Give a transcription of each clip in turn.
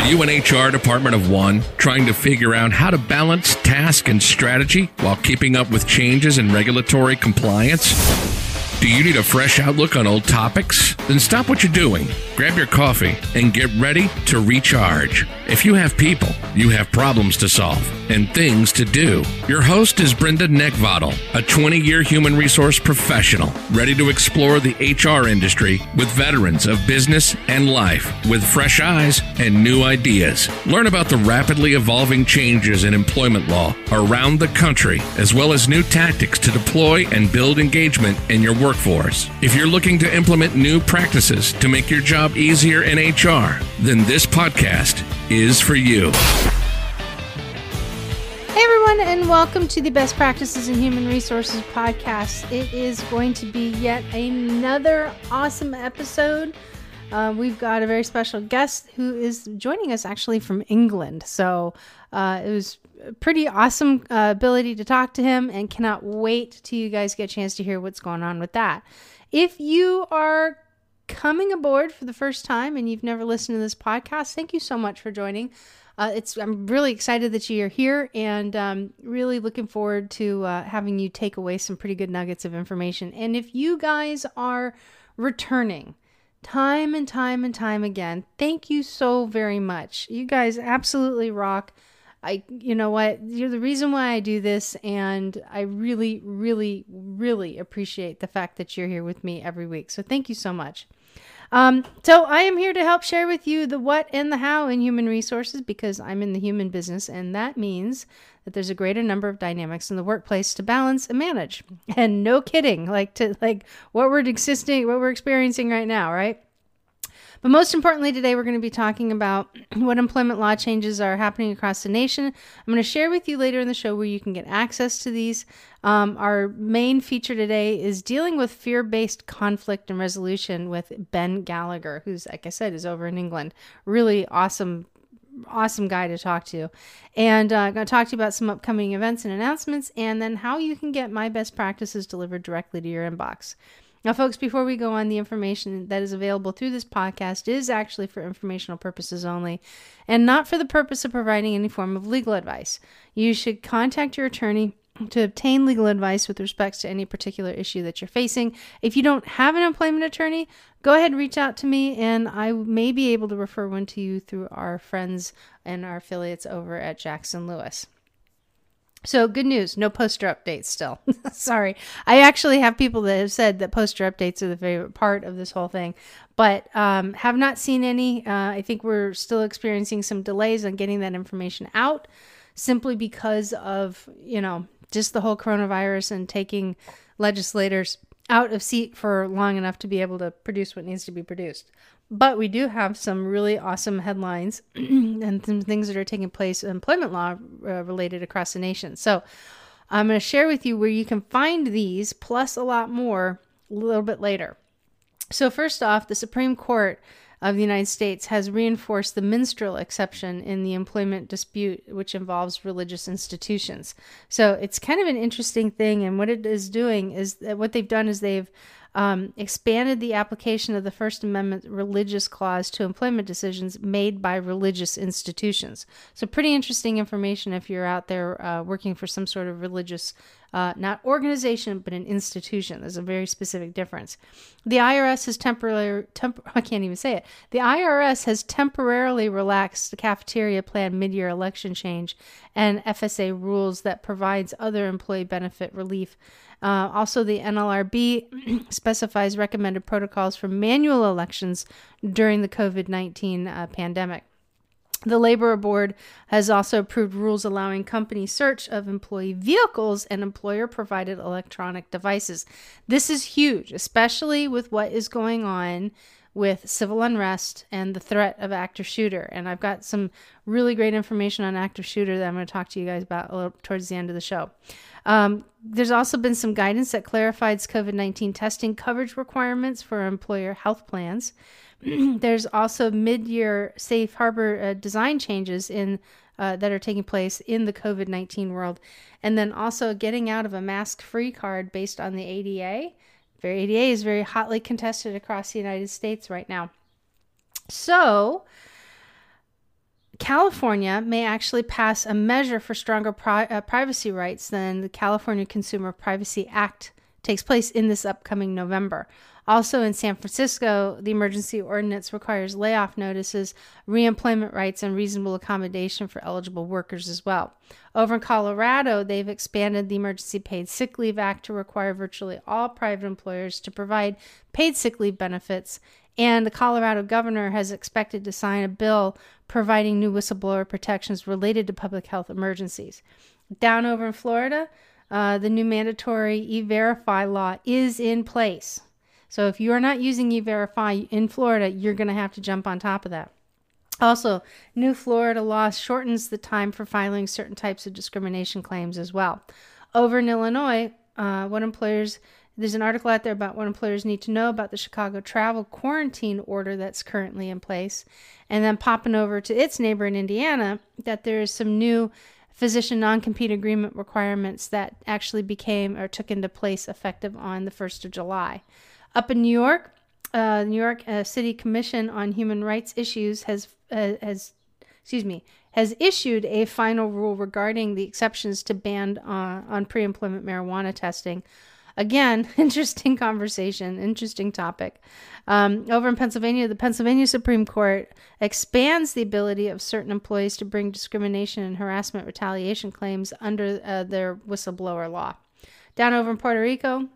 Are you an HR department of one trying to figure out how to balance task and strategy while keeping up with changes in regulatory compliance? Do you need a fresh outlook on old topics? Then stop what you're doing, grab your coffee, and get ready to recharge. If you have people, you have problems to solve and things to do. Your host is Brenda Neckvatal, a 20 year human resource professional, ready to explore the HR industry with veterans of business and life with fresh eyes and new ideas. Learn about the rapidly evolving changes in employment law around the country, as well as new tactics to deploy and build engagement in your workforce. If you're looking to implement new practices to make your job easier in HR, then this podcast is for you. Hey everyone, and welcome to the Best Practices in Human Resources podcast. It is going to be yet another awesome episode. Uh, we've got a very special guest who is joining us actually from England. So uh, it was pretty awesome uh, ability to talk to him, and cannot wait till you guys get a chance to hear what's going on with that. If you are coming aboard for the first time and you've never listened to this podcast, thank you so much for joining. Uh, it's I'm really excited that you're here and um, really looking forward to uh, having you take away some pretty good nuggets of information. And if you guys are returning time and time and time again, thank you so very much. You guys absolutely rock. I, you know what, you're the reason why I do this, and I really, really, really appreciate the fact that you're here with me every week. So thank you so much. Um, so I am here to help share with you the what and the how in human resources because I'm in the human business, and that means that there's a greater number of dynamics in the workplace to balance and manage. And no kidding, like to like what we're existing, what we're experiencing right now, right? But most importantly, today we're going to be talking about what employment law changes are happening across the nation. I'm going to share with you later in the show where you can get access to these. Um, our main feature today is dealing with fear based conflict and resolution with Ben Gallagher, who's, like I said, is over in England. Really awesome awesome guy to talk to. And uh, I'm going to talk to you about some upcoming events and announcements, and then how you can get my best practices delivered directly to your inbox. Now, folks, before we go on, the information that is available through this podcast is actually for informational purposes only and not for the purpose of providing any form of legal advice. You should contact your attorney to obtain legal advice with respect to any particular issue that you're facing. If you don't have an employment attorney, go ahead and reach out to me, and I may be able to refer one to you through our friends and our affiliates over at Jackson Lewis. So good news, no poster updates still. Sorry. I actually have people that have said that poster updates are the favorite part of this whole thing, but um, have not seen any. Uh, I think we're still experiencing some delays on getting that information out simply because of, you know, just the whole coronavirus and taking legislators out of seat for long enough to be able to produce what needs to be produced. But we do have some really awesome headlines and some things that are taking place employment law uh, related across the nation. So I'm going to share with you where you can find these plus a lot more a little bit later. So, first off, the Supreme Court of the United States has reinforced the ministerial exception in the employment dispute, which involves religious institutions. So it's kind of an interesting thing. And what it is doing is that what they've done is they've um, expanded the application of the First Amendment religious clause to employment decisions made by religious institutions. So, pretty interesting information if you're out there uh, working for some sort of religious, uh, not organization, but an institution. There's a very specific difference. The IRS has temporarily, temp- I can't even say it. The IRS has temporarily relaxed the cafeteria plan mid-year election change and FSA rules that provides other employee benefit relief uh, also, the NLRB specifies recommended protocols for manual elections during the COVID 19 uh, pandemic. The Labor Board has also approved rules allowing company search of employee vehicles and employer provided electronic devices. This is huge, especially with what is going on with civil unrest and the threat of active shooter. And I've got some really great information on active shooter that I'm going to talk to you guys about a little towards the end of the show. Um, there's also been some guidance that clarifies COVID 19 testing coverage requirements for employer health plans. there's also mid year safe harbor uh, design changes in. Uh, that are taking place in the COVID 19 world. And then also getting out of a mask free card based on the ADA. Very ADA is very hotly contested across the United States right now. So, California may actually pass a measure for stronger pri- uh, privacy rights than the California Consumer Privacy Act takes place in this upcoming November. Also in San Francisco, the emergency ordinance requires layoff notices, reemployment rights, and reasonable accommodation for eligible workers as well. Over in Colorado, they've expanded the Emergency Paid Sick Leave Act to require virtually all private employers to provide paid sick leave benefits. And the Colorado governor has expected to sign a bill providing new whistleblower protections related to public health emergencies. Down over in Florida, uh, the new mandatory e verify law is in place. So if you are not using e-verify in Florida, you're going to have to jump on top of that. Also, new Florida law shortens the time for filing certain types of discrimination claims as well. Over in Illinois, uh, what employers there's an article out there about what employers need to know about the Chicago travel quarantine order that's currently in place. And then popping over to its neighbor in Indiana, that there is some new physician non compete agreement requirements that actually became or took into place effective on the 1st of July. Up in New York, uh, New York uh, City Commission on Human Rights Issues has uh, has excuse me has issued a final rule regarding the exceptions to ban uh, on pre-employment marijuana testing. Again, interesting conversation, interesting topic. Um, over in Pennsylvania, the Pennsylvania Supreme Court expands the ability of certain employees to bring discrimination and harassment retaliation claims under uh, their whistleblower law. Down over in Puerto Rico,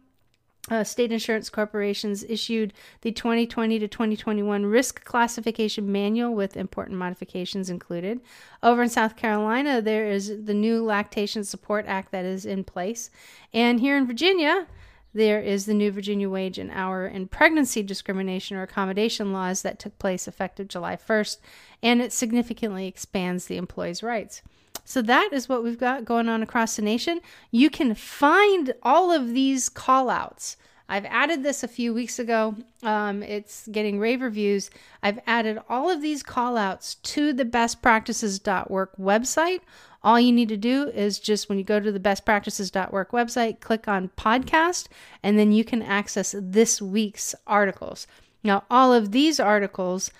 uh, state insurance corporations issued the 2020 to 2021 risk classification manual with important modifications included. Over in South Carolina, there is the new Lactation Support Act that is in place. And here in Virginia, there is the new Virginia Wage and Hour and Pregnancy Discrimination or Accommodation laws that took place effective July 1st, and it significantly expands the employee's rights. So that is what we've got going on across the nation. You can find all of these call outs. I've added this a few weeks ago. Um, it's getting rave reviews. I've added all of these call outs to the bestpractices.work website. All you need to do is just when you go to the bestpractices.work website, click on podcast, and then you can access this week's articles. Now, all of these articles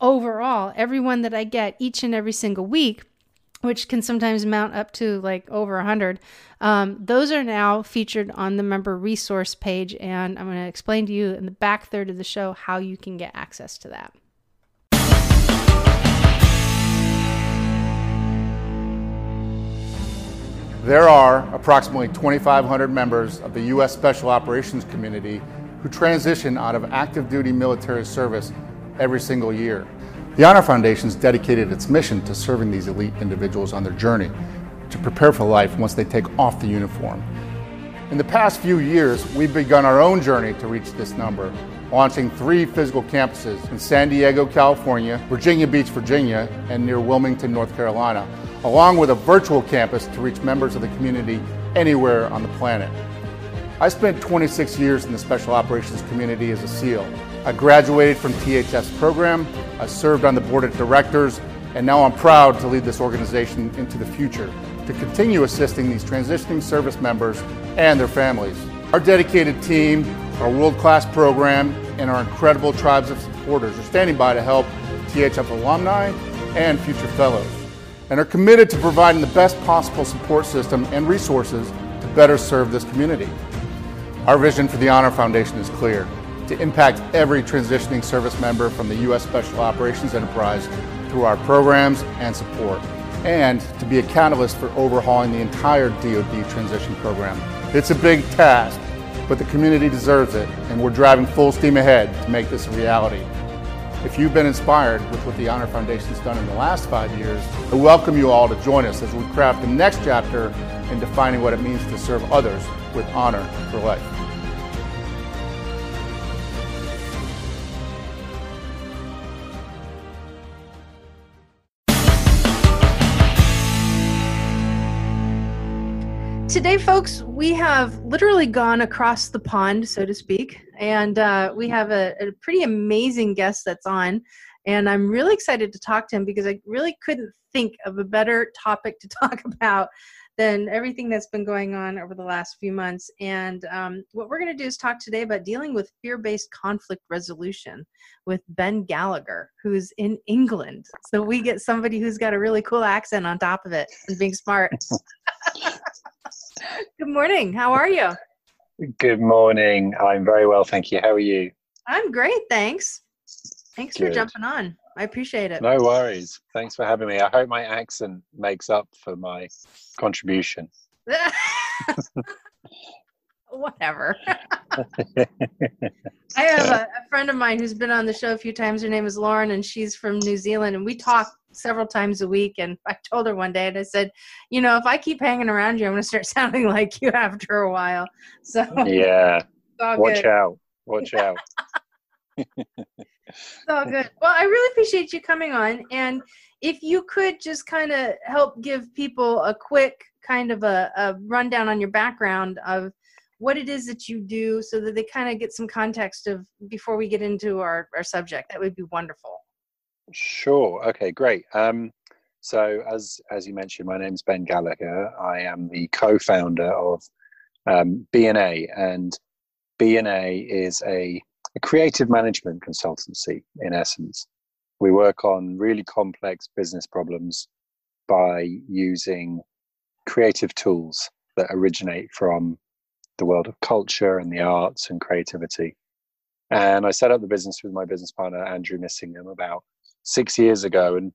overall, everyone that I get each and every single week, which can sometimes mount up to like over 100 um, those are now featured on the member resource page and i'm going to explain to you in the back third of the show how you can get access to that There are approximately 2,500 members of the U.S. Special Operations Community who transition out of active duty military service every single year. The Honor Foundation has dedicated its mission to serving these elite individuals on their journey to prepare for life once they take off the uniform. In the past few years, we've begun our own journey to reach this number, launching three physical campuses in San Diego, California, Virginia Beach, Virginia, and near Wilmington, North Carolina, along with a virtual campus to reach members of the community anywhere on the planet. I spent 26 years in the special operations community as a SEAL. I graduated from THF program, I served on the board of directors, and now I'm proud to lead this organization into the future to continue assisting these transitioning service members and their families. Our dedicated team, our world-class program, and our incredible tribes of supporters are standing by to help THF alumni and future fellows, and are committed to providing the best possible support system and resources to better serve this community. Our vision for the Honor Foundation is clear to impact every transitioning service member from the U.S. Special Operations Enterprise through our programs and support, and to be a catalyst for overhauling the entire DoD transition program. It's a big task, but the community deserves it, and we're driving full steam ahead to make this a reality. If you've been inspired with what the Honor Foundation's done in the last five years, I welcome you all to join us as we craft the next chapter in defining what it means to serve others with honor for life. Today, folks, we have literally gone across the pond, so to speak, and uh, we have a, a, pretty amazing guest that's on. And I'm really excited to talk to him because I really couldn't think of a better topic to talk about than everything that's been going on over the last few months. And um, what we're going to do is talk today about dealing with fear based conflict resolution with Ben Gallagher, who's in England. So we get somebody who's got a really cool accent on top of it and being smart. Good morning. How are you? Good morning. I'm very well, thank you. How are you? I'm great, thanks. Thanks Good. for jumping on. I appreciate it. No worries. Thanks for having me. I hope my accent makes up for my contribution. Whatever. I have a, a friend of mine who's been on the show a few times. Her name is Lauren, and she's from New Zealand. And we talk several times a week. And I told her one day, and I said, you know, if I keep hanging around you, I'm going to start sounding like you after a while. So Yeah. Watch good. out. Watch out. All good. Well, I really appreciate you coming on. And if you could just kind of help give people a quick kind of a, a rundown on your background of what it is that you do so that they kind of get some context of before we get into our, our subject, that would be wonderful. Sure. Okay, great. Um, so as as you mentioned, my name's Ben Gallagher. I am the co-founder of um, BNA, and BNA is a, a creative management consultancy in essence. We work on really complex business problems by using creative tools that originate from the world of culture and the arts and creativity. And I set up the business with my business partner Andrew Missingham about six years ago, and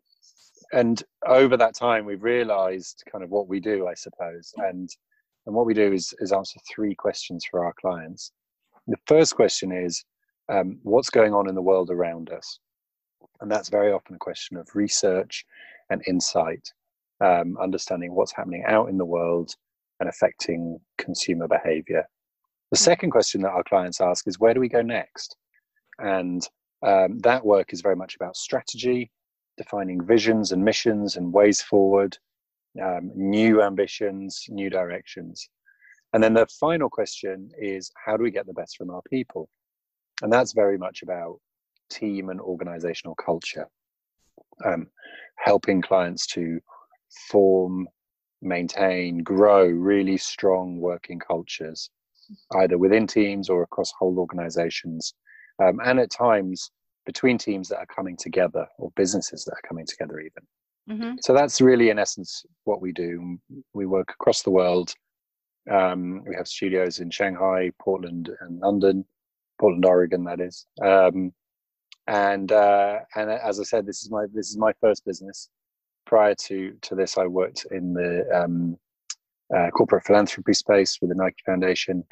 and over that time we've realised kind of what we do, I suppose, and and what we do is is answer three questions for our clients. The first question is, um, what's going on in the world around us, and that's very often a question of research and insight, um, understanding what's happening out in the world and affecting consumer behavior. The second question that our clients ask is where do we go next? And um, that work is very much about strategy, defining visions and missions and ways forward, um, new ambitions, new directions. And then the final question is how do we get the best from our people? And that's very much about team and organizational culture, um, helping clients to form maintain, grow really strong working cultures, either within teams or across whole organizations, um, and at times between teams that are coming together or businesses that are coming together, even. Mm-hmm. So that's really, in essence, what we do. We work across the world. Um, we have studios in Shanghai, Portland, and London, Portland, Oregon, that is. Um, and uh, and as I said, this is my this is my first business prior to to this, I worked in the um, uh, corporate philanthropy space with the Nike Foundation,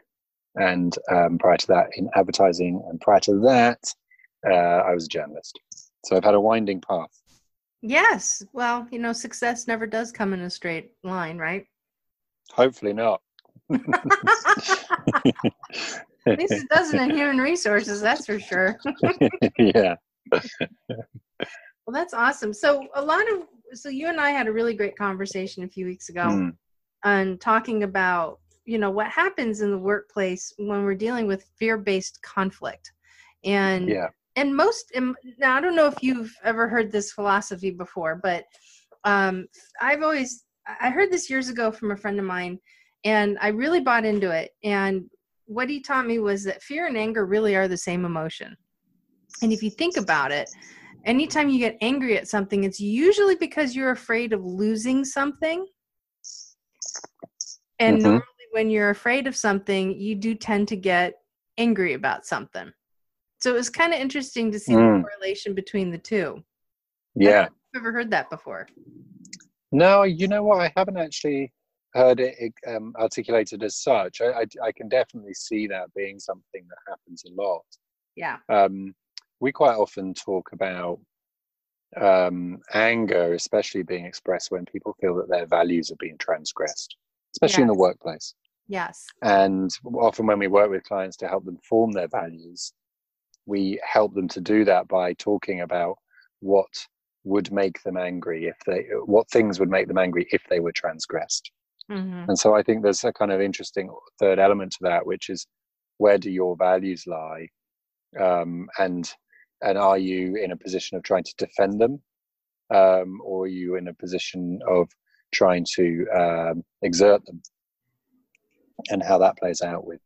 and um, prior to that, in advertising, and prior to that, uh, I was a journalist. So I've had a winding path. Yes. Well, you know, success never does come in a straight line, right? Hopefully not. At least it doesn't in human resources, that's for sure. yeah. Well, that's awesome. So a lot of so you and I had a really great conversation a few weeks ago Mm, on talking about you know what happens in the workplace when we're dealing with fear-based conflict, and yeah. and most and now I don't know if you've ever heard this philosophy before, but um, I've always I heard this years ago from a friend of mine, and I really bought into it. And what he taught me was that fear and anger really are the same emotion. And if you think about it, anytime you get angry at something, it's usually because you're afraid of losing something. And Mhm. When you're afraid of something, you do tend to get angry about something. So it was kind of interesting to see the Mm. correlation between the two. Yeah. I've never heard that before. No, you know what? I haven't actually heard it um, articulated as such. I, I, I can definitely see that being something that happens a lot. Yeah. um, we quite often talk about um, anger, especially being expressed when people feel that their values are being transgressed, especially in the workplace. Yes. And often, when we work with clients to help them form their values, we help them to do that by talking about what would make them angry if they, what things would make them angry if they were transgressed. hmm And so I think there's a kind of interesting third element to that, which is where do your values lie, um, and and are you in a position of trying to defend them, um, or are you in a position of trying to um, exert them, and how that plays out with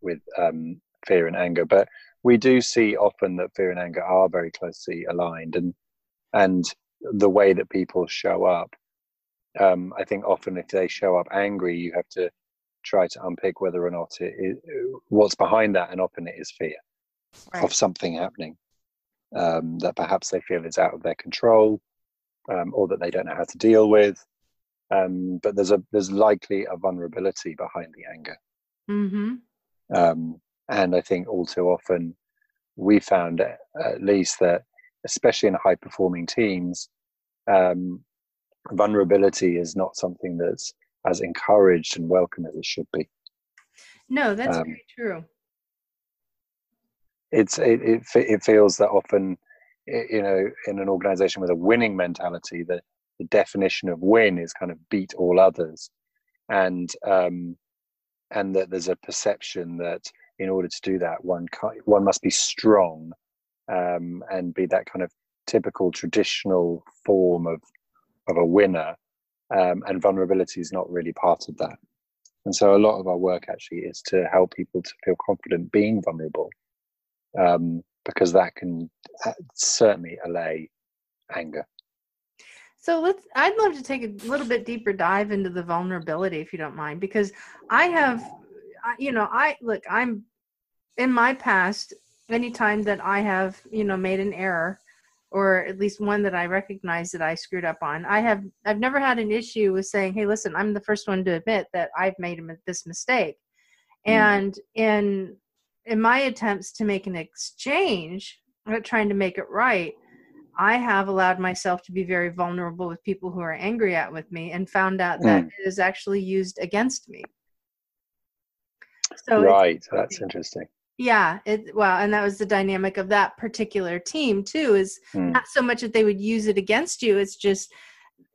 with um, fear and anger. But we do see often that fear and anger are very closely aligned, and and the way that people show up. Um, I think often if they show up angry, you have to try to unpick whether or not it is, what's behind that, and often it is fear right. of something happening um, that perhaps they feel is out of their control, um, or that they don't know how to deal with. Um, but there's a there's likely a vulnerability behind the anger. Mm-hmm. Um, and I think all too often we found at least that, especially in high performing teams, um, vulnerability is not something that's as encouraged and welcome as it should be. No, that's um, very true. It's it, it it feels that often, you know, in an organization with a winning mentality, the the definition of win is kind of beat all others, and um, and that there's a perception that in order to do that, one one must be strong um, and be that kind of typical traditional form of of a winner, um, and vulnerability is not really part of that. And so, a lot of our work actually is to help people to feel confident being vulnerable, um, because that can uh, certainly allay anger. So let's. I'd love to take a little bit deeper dive into the vulnerability, if you don't mind, because I have, you know, I look. I'm in my past. Anytime that I have, you know, made an error, or at least one that I recognize that I screwed up on, I have. I've never had an issue with saying, "Hey, listen, I'm the first one to admit that I've made this mistake," mm. and in in my attempts to make an exchange, trying to make it right I have allowed myself to be very vulnerable with people who are angry at with me and found out that mm. it is actually used against me. So right, that's interesting. Yeah, it well, and that was the dynamic of that particular team too. Is mm. not so much that they would use it against you; it's just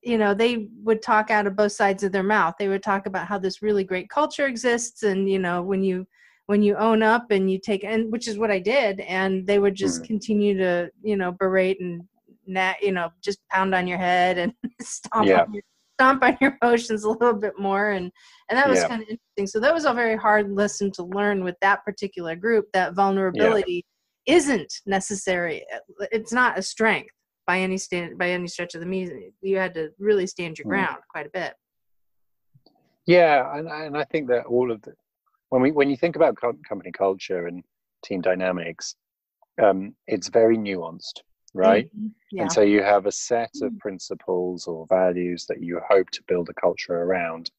you know they would talk out of both sides of their mouth. They would talk about how this really great culture exists, and you know when you when you own up and you take and which is what I did and they would just mm. continue to you know berate and nat you know just pound on your head and stomp yeah. on your, stomp on your emotions a little bit more and and that was yeah. kind of interesting so that was a very hard lesson to learn with that particular group that vulnerability yeah. isn't necessary it's not a strength by any stand by any stretch of the means you had to really stand your mm. ground mm. quite a bit yeah and, and i think that all of the when we when you think about co- company culture and team dynamics, um, it's very nuanced, right? Mm-hmm. Yeah. And so you have a set of mm-hmm. principles or values that you hope to build a culture around,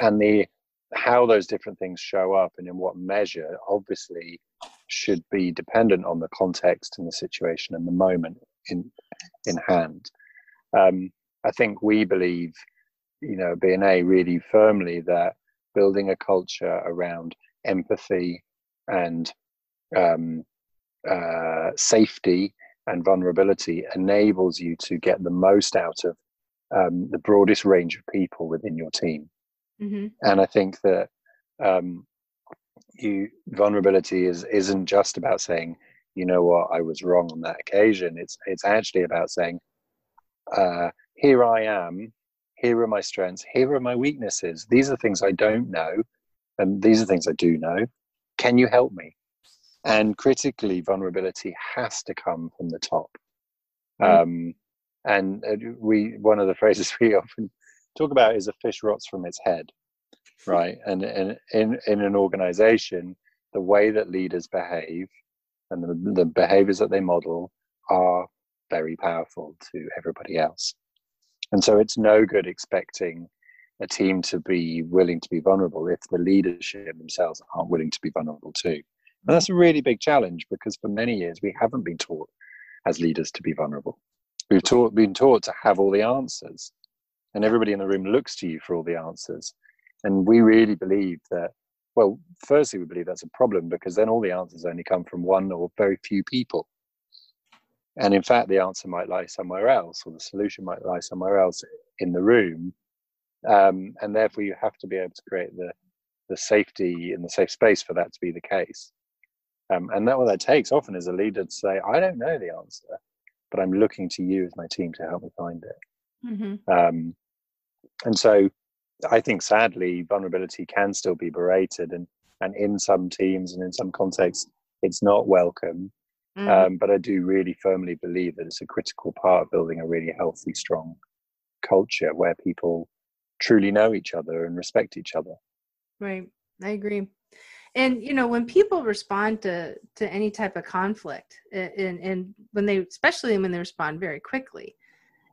and the how those different things show up and in what measure obviously should be dependent on the context and the situation and the moment in in hand. Um, I think we believe, you know, BNA really firmly that building a culture around empathy and um, uh, safety and vulnerability enables you to get the most out of um, the broadest range of people within your team. Mm-hmm. And I think that um, you vulnerability is isn't just about saying, you know what, I was wrong on that occasion. It's it's actually about saying, uh, here I am here are my strengths. Here are my weaknesses. These are things i don't know and these are things i do know. Can you help me? And critically vulnerability has to come from the top. Mm. um, and we one of the phrases we often talk about is a fish rots from its head right? And, and in in an organization the way that leaders behave and the, the behaviors that they model are very powerful to everybody else and so it's no good expecting a team to be willing to be vulnerable if the leadership themselves aren't willing to be vulnerable too. And that's a really big challenge because for many years we haven't been taught as leaders to be vulnerable. We've taught, been taught to have all the answers, and everybody in the room looks to you for all the answers. And we really believe that, well, firstly, we believe that's a problem because then all the answers only come from one or very few people. And in fact, the answer might lie somewhere else, or the solution might lie somewhere else in the room. Um, and therefore, you have to be able to create the the safety and the safe space for that to be the case. Um, and that what that takes often is a leader to say, "I don't know the answer, but I'm looking to you as my team to help me find it." Mm-hmm. Um, and so I think sadly vulnerability can still be berated and and in some teams and in some contexts it's not welcome. Mm. Um, but I do really firmly believe that it's a critical part of building a really healthy, strong culture where people truly know each other and respect each other. Right. I agree. And you know, when people respond to to any type of conflict, and and when they, especially when they respond very quickly,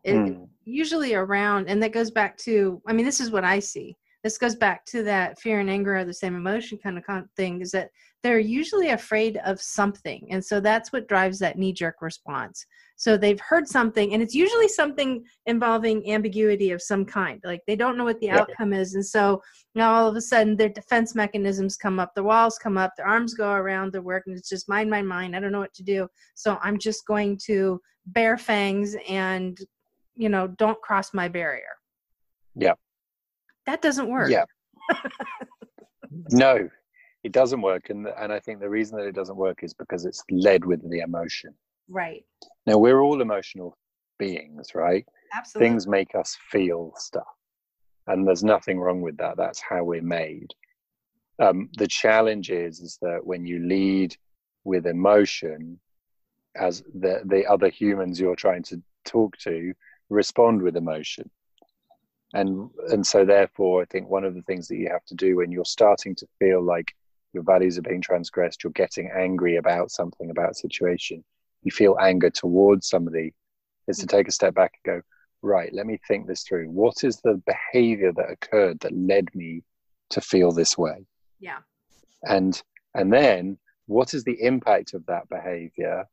mm. usually around, and that goes back to, I mean, this is what I see. This goes back to that fear and anger are the same emotion kind of thing. Is that they're usually afraid of something, and so that's what drives that knee jerk response. So they've heard something, and it's usually something involving ambiguity of some kind. Like they don't know what the yeah. outcome is, and so now all of a sudden their defense mechanisms come up, their walls come up, their arms go around their work, and it's just mind, mind, mind. I don't know what to do, so I'm just going to bear fangs and you know don't cross my barrier. Yeah, that doesn't work. Yeah. no, it doesn't work, and and I think the reason that it doesn't work is because it's led with the emotion Right. Now we're all emotional beings, right? Absolutely. Things make us feel stuff. And there's nothing wrong with that. That's how we're made. Um, the challenge is, is that when you lead with emotion, as the, the other humans you're trying to talk to respond with emotion. And, and so therefore, I think one of the things that you have to do when you're starting to feel like your values are being transgressed, you're getting angry about something, about a situation, you feel anger towards somebody. Is to take a step back and go right let me think this through. What is the behavior that occurred that led me to feel this way? Yeah. And and then what is the impact of that behavior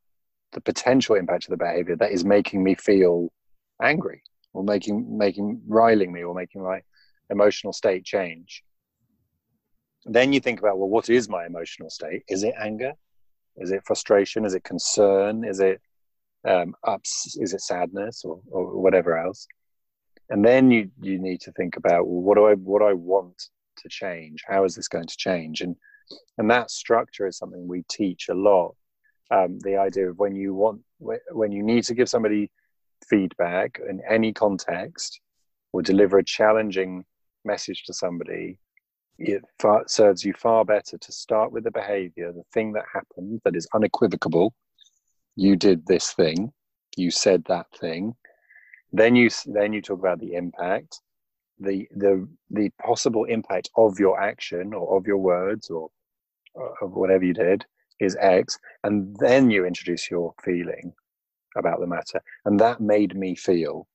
the potential impact of the behavior that is making me feel angry or making making riling me or making my emotional state change then you think about well what is my emotional state is it anger is it frustration? Is it concern? Is it um, ups? Is it sadness or, or whatever else? And then you you need to think about well, what do I what I want to change? How is this going to change? And and that structure is something we teach a lot. Um, the idea of when you want when you need to give somebody feedback in any context or deliver a challenging message to somebody it far, serves you far better to start with the behavior, the thing that happened that is unequivocal. You did this thing, you said that thing. Then you then you talk about the impact, the the the possible impact of your action or of your words or, or of whatever you did is X, and then you introduce your feeling about the matter, and that made me feel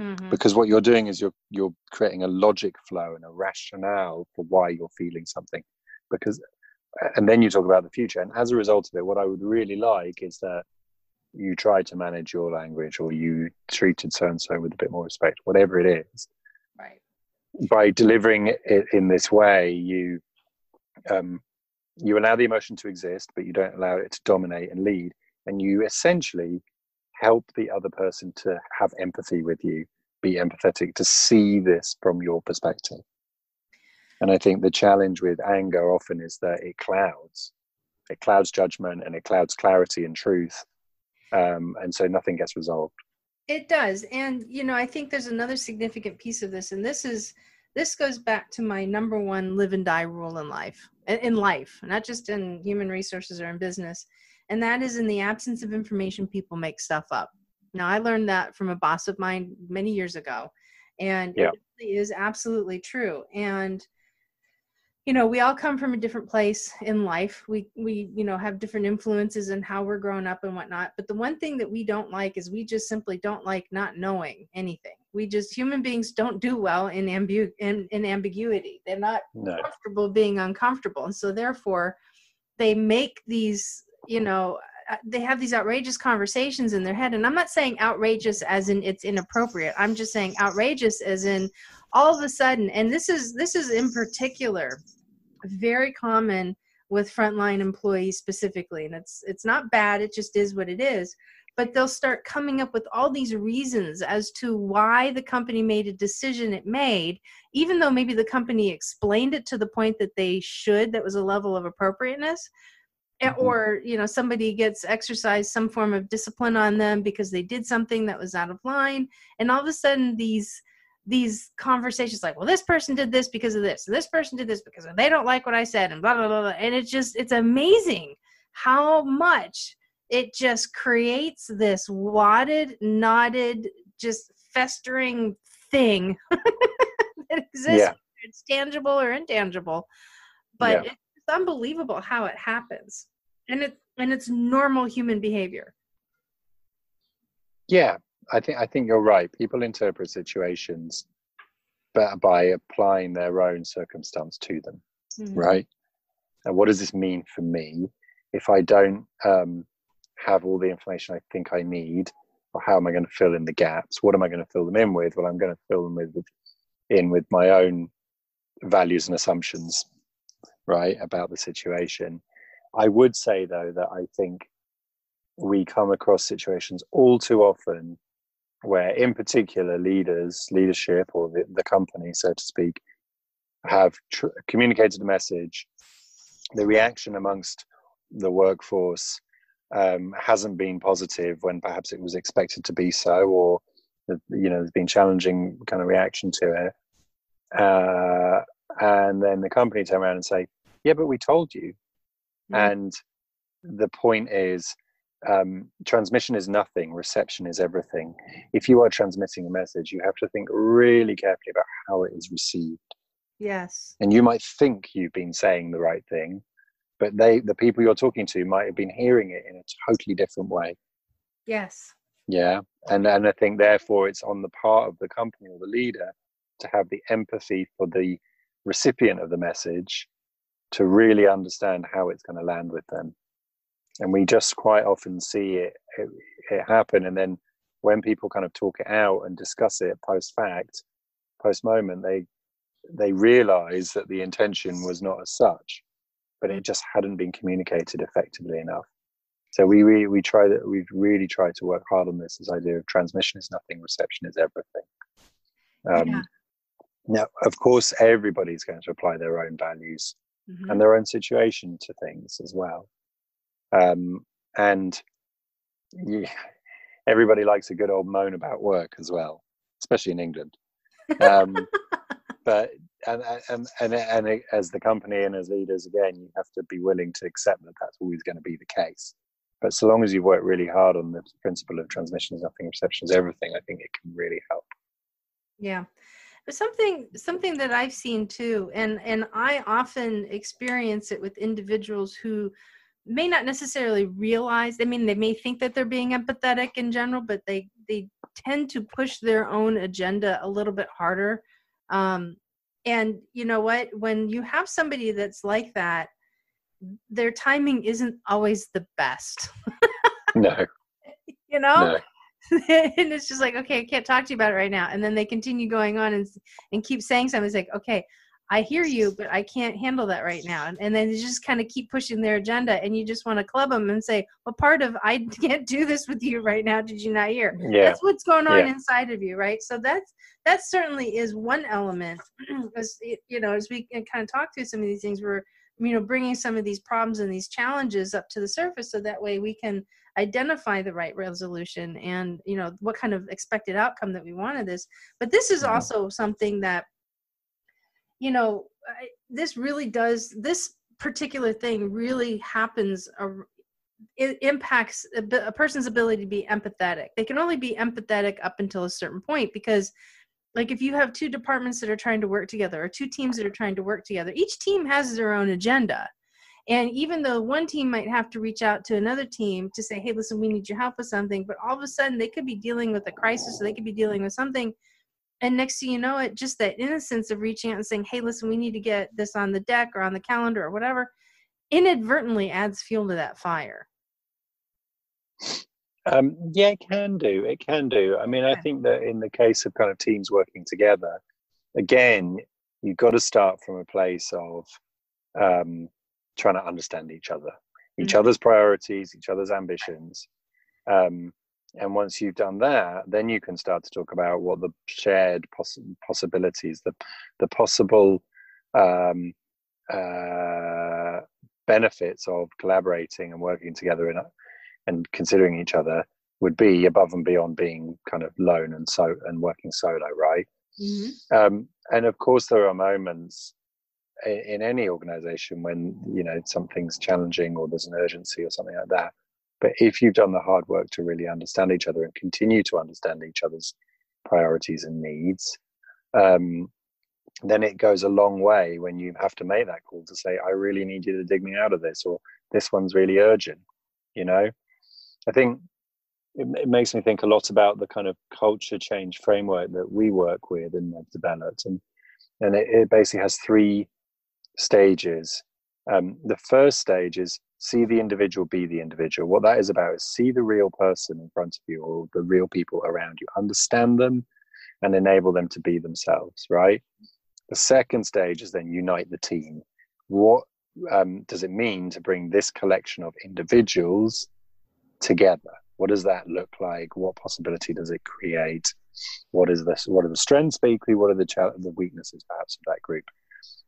Mm-hmm. Because what you're doing is you're you're creating a logic flow and a rationale for why you're feeling something. Because and then you talk about the future. And as a result of it, what I would really like is that you try to manage your language or you treated so and so with a bit more respect, whatever it is. Right. By delivering it in this way, you um, you allow the emotion to exist, but you don't allow it to dominate and lead. And you essentially help the other person to have empathy with you, be empathetic, to see this from your perspective. And I think the challenge with anger often is that it clouds, it clouds judgment and it clouds clarity and truth. Um, and so nothing gets resolved. It does. And, you know, I think there's another significant piece of this, and this is this goes back to my number one live and die rule in life in life not just in human resources or in business and that is in the absence of information, people make stuff up. Now, I learned that from a boss of mine many years ago, and yeah. it is absolutely true. And you know, we all come from a different place in life. We we you know have different influences in how we're growing up and whatnot. But the one thing that we don't like is we just simply don't like not knowing anything. We just human beings don't do well in ambu in, in ambiguity. They're not no. comfortable being uncomfortable, and so therefore they make these you know uh, they have these outrageous conversations in their head and i'm not saying outrageous as in it's inappropriate i'm just saying outrageous as in all of a sudden and this is this is in particular very common with frontline employees specifically and it's it's not bad it just is what it is but they'll start coming up with all these reasons as to why the company made a decision it made even though maybe the company explained it to the point that they should that was a level of appropriateness. Eh, mm-hmm. or you know somebody gets exercised some form of discipline on them because they did something that was out of line and all of a sudden these these conversations like well this person did this because of this and this person did this because they don't like what i said and blah blah blah, blah. and it's just it's amazing how much it just creates this wadded knotted just festering thing that exists yeah. it's tangible or intangible but yeah. it's unbelievable how it happens and it and it's normal human behavior yeah I think I think you're right. People interpret situations by applying their own circumstance to them, mm-hmm. right? And what does this mean for me if I don't um, have all the information I think I need? Or how am I going to fill in the gaps? What am I going to fill them in with? Well, I'm going to fill them with, with in with my own values and assumptions, right, about the situation. I would say though that I think we come across situations all too often where in particular leaders leadership or the, the company so to speak have tr- communicated a message the reaction amongst the workforce um, hasn't been positive when perhaps it was expected to be so or you know there's been challenging kind of reaction to it uh, and then the company turn around and say yeah but we told you and the point is um, transmission is nothing, reception is everything. If you are transmitting a message, you have to think really carefully about how it is received. Yes. And you might think you've been saying the right thing, but they, the people you're talking to, might have been hearing it in a totally different way. Yes. Yeah. And and I think therefore it's on the part of the company or the leader to have the empathy for the recipient of the message to really understand how it's going to land with them. And we just quite often see it, it, it happen. And then when people kind of talk it out and discuss it post fact post moment they they realize that the intention was not as such but it just hadn't been communicated effectively enough. So we we, we try that we've really tried to work hard on this. This idea of transmission is nothing reception is everything. Um, yeah. now of course everybody's going to apply their own values mm-hmm. and their own situation to things as well um, and you, everybody likes a good old moan about work as well, especially in England. Um, but and, and and and as the company and as leaders, again, you have to be willing to accept that that's always going to be the case. But so long as you work really hard on the principle of transmission is nothing, reception is everything, I think it can really help. Yeah. But something something that I've seen too, and and I often experience it with individuals who may not necessarily realize i mean they may think that they're being empathetic in general but they they tend to push their own agenda a little bit harder. Um, and you know what? When you have somebody that's like that their timing isn't always the best. No. You know? No. and it's just like okay i can't talk to you about it right now and then they continue going on and and keep saying something it's like okay I hear you, but I can't handle that right now. And, and then they just kind of keep pushing their agenda, and you just want to club them and say, "Well, part of I can't do this with you right now. Did you not hear? Yeah. That's what's going on yeah. inside of you, right? So that's that certainly is one element. as you know, as we kind of talk through some of these things, we're you know bringing some of these problems and these challenges up to the surface, so that way we can identify the right resolution and you know what kind of expected outcome that we wanted this. But this is also something that you know I, this really does this particular thing really happens uh, it impacts a, a person's ability to be empathetic. They can only be empathetic up until a certain point because like if you have two departments that are trying to work together or two teams that are trying to work together each team has their own agenda and even though one team might have to reach out to another team to say hey listen we need your help with something but all of a sudden they could be dealing with a crisis or they could be dealing with something. And next thing you know it just that innocence of reaching out and saying hey listen we need to get this on the deck or on the calendar or whatever inadvertently adds fuel to that fire. Um, yeah it can do it can do. I mean i think that in the case of kind of teams working together again you've got to start from a place of um, trying to understand each other each mm-hmm. other's priorities each other's ambitions um, and once you've done that then you can start to talk about what the shared poss- possibilities the the possible um, uh, benefits of collaborating and working together in a, and considering each other would be above and beyond being kind of lone and so and working solo right Mm-hmm. Um, and of course, there are moments in, any organization when you know something's challenging or there's an urgency or something like that. But if you've done the hard work to really understand each other and continue to understand each other's priorities and needs, um, then it goes a long way when you have to make that call to say, I really need you to dig me out of this, or this one's really urgent. You know, I think it, it makes me think a lot about the kind of culture change framework that we work with and have developed. And, and it, it basically has three stages. Um, the first stage is see the individual be the individual. What that is about is see the real person in front of you or the real people around you, understand them and enable them to be themselves, right? The second stage is then unite the team. What um, does it mean to bring this collection of individuals together? What does that look like? What possibility does it create? What is this? What are the strengths, basically? What are the, the weaknesses, perhaps, of that group?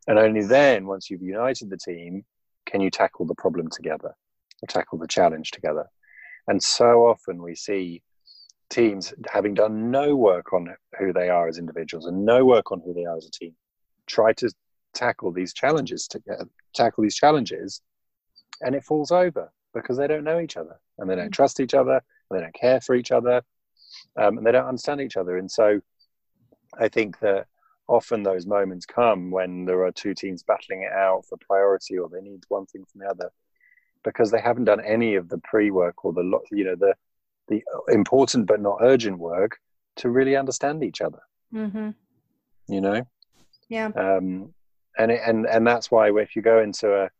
And only then, once you've united the team, can you tackle the problem together or tackle the challenge together? And so often we see teams having done no work on who they are as individuals and no work on who they are as a team try to tackle these challenges together tackle these challenges and it falls over because they don't know each other and they don't mm. trust each other and they don't care for each other um, and they don't understand each other and so i think that often those moments come when there are two teams battling it out for priority or they need one thing from the other because they haven't done any of the pre-work or the you know the the important but not urgent work to really understand each other. Mm-hmm. you know? Yeah. Um and it, and and that's why if you go into a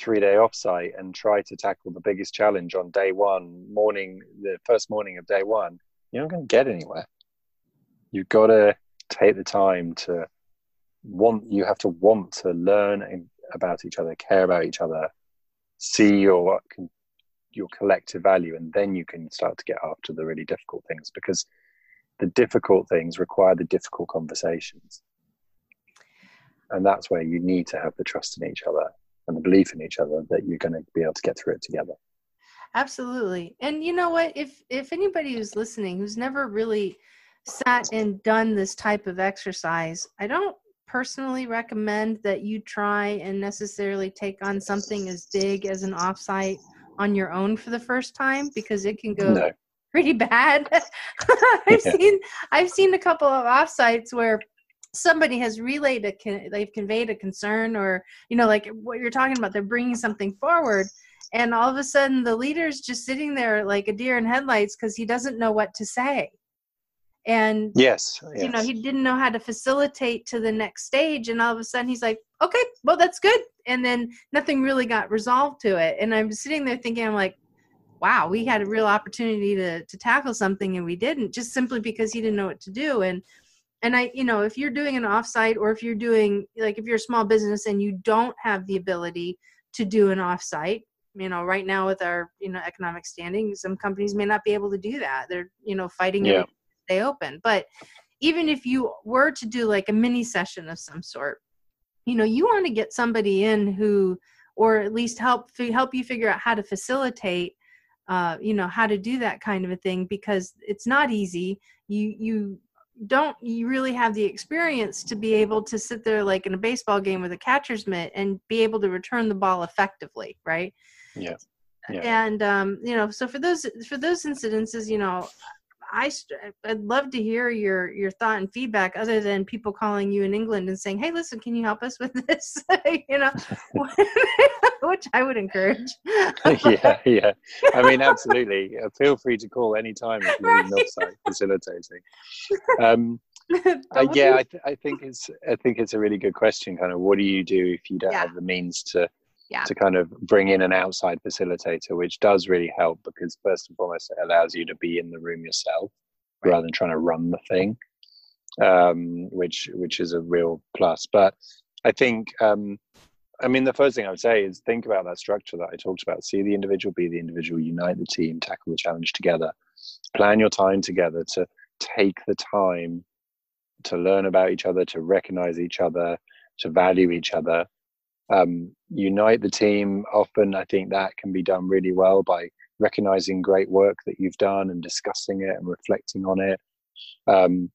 three day offsite and try to tackle the biggest challenge on day one morning the first morning of day one you're not going to get anywhere. You've got to take the time to want you have to want to learn about each other care about each other see your your collective value and then you can start to get after the really difficult things because the difficult things require the difficult conversations. And that's where you need to have the trust in each other and the belief in each other that you're going to be able to get through it together. Absolutely. And you know what? If if anybody who's listening who's never really sat and done this type of exercise, I don't personally recommend that you try and necessarily take on something as big as an offsite on your own for the first time because it can go no. pretty bad. I've yeah. seen I've seen a couple of offsites where somebody has relayed a they've conveyed a concern or you know like what you're talking about they're bringing something forward and all of a sudden the leader's just sitting there like a deer in headlights because he doesn't know what to say and yes, yes, you know he didn't know how to facilitate to the next stage and all of a sudden he's like okay well that's good. And then nothing really got resolved to it. And i'm sitting there thinking i'm like wow we had a real opportunity to to tackle something and we didn't just simply because he didn't know what to do. And and i you know if you're doing an offsite or if you're doing like if you're a small business and you don't have the ability to do an offsite you know right now with our you know economic standing some companies may not be able to do that. They're you know fighting yeah stay open. But even if you were to do like a mini session of some sort, you know, you want to get somebody in who, or at least help help you figure out how to facilitate, uh, you know, how to do that kind of a thing because it's not easy. You you don't you really have the experience to be able to sit there like in a baseball game with a catcher's mitt and be able to return the ball effectively, right? Yeah. Yeah. and um, you know so for those for those incidences you know I I'd love to hear your your thought and feedback other than people calling you in England and saying, "Hey, listen, can you help us with this?" you know, which I would encourage. yeah, yeah. I mean, absolutely. Uh, feel free to call anytime if you're right. in facilitating. Um, uh, yeah, I, th- I think it's I think it's a really good question. Kind of, what do you do if you don't yeah. have the means to yeah. to kind of bring in an outside facilitator, which does really help because first and foremost, it allows you to be in the room yourself right. rather than trying to run the thing, um, which which is a real plus. But I think, um, I mean, the first thing I would say is think about that structure that I talked about. See the individual, be the individual, unite the team, tackle the challenge together. Plan your time together to take the time to learn about each other, to recognize each other, to value each other um, unite the team. Often, I think that can be done really well by recognizing great work that you've done and discussing it and reflecting on it. Um,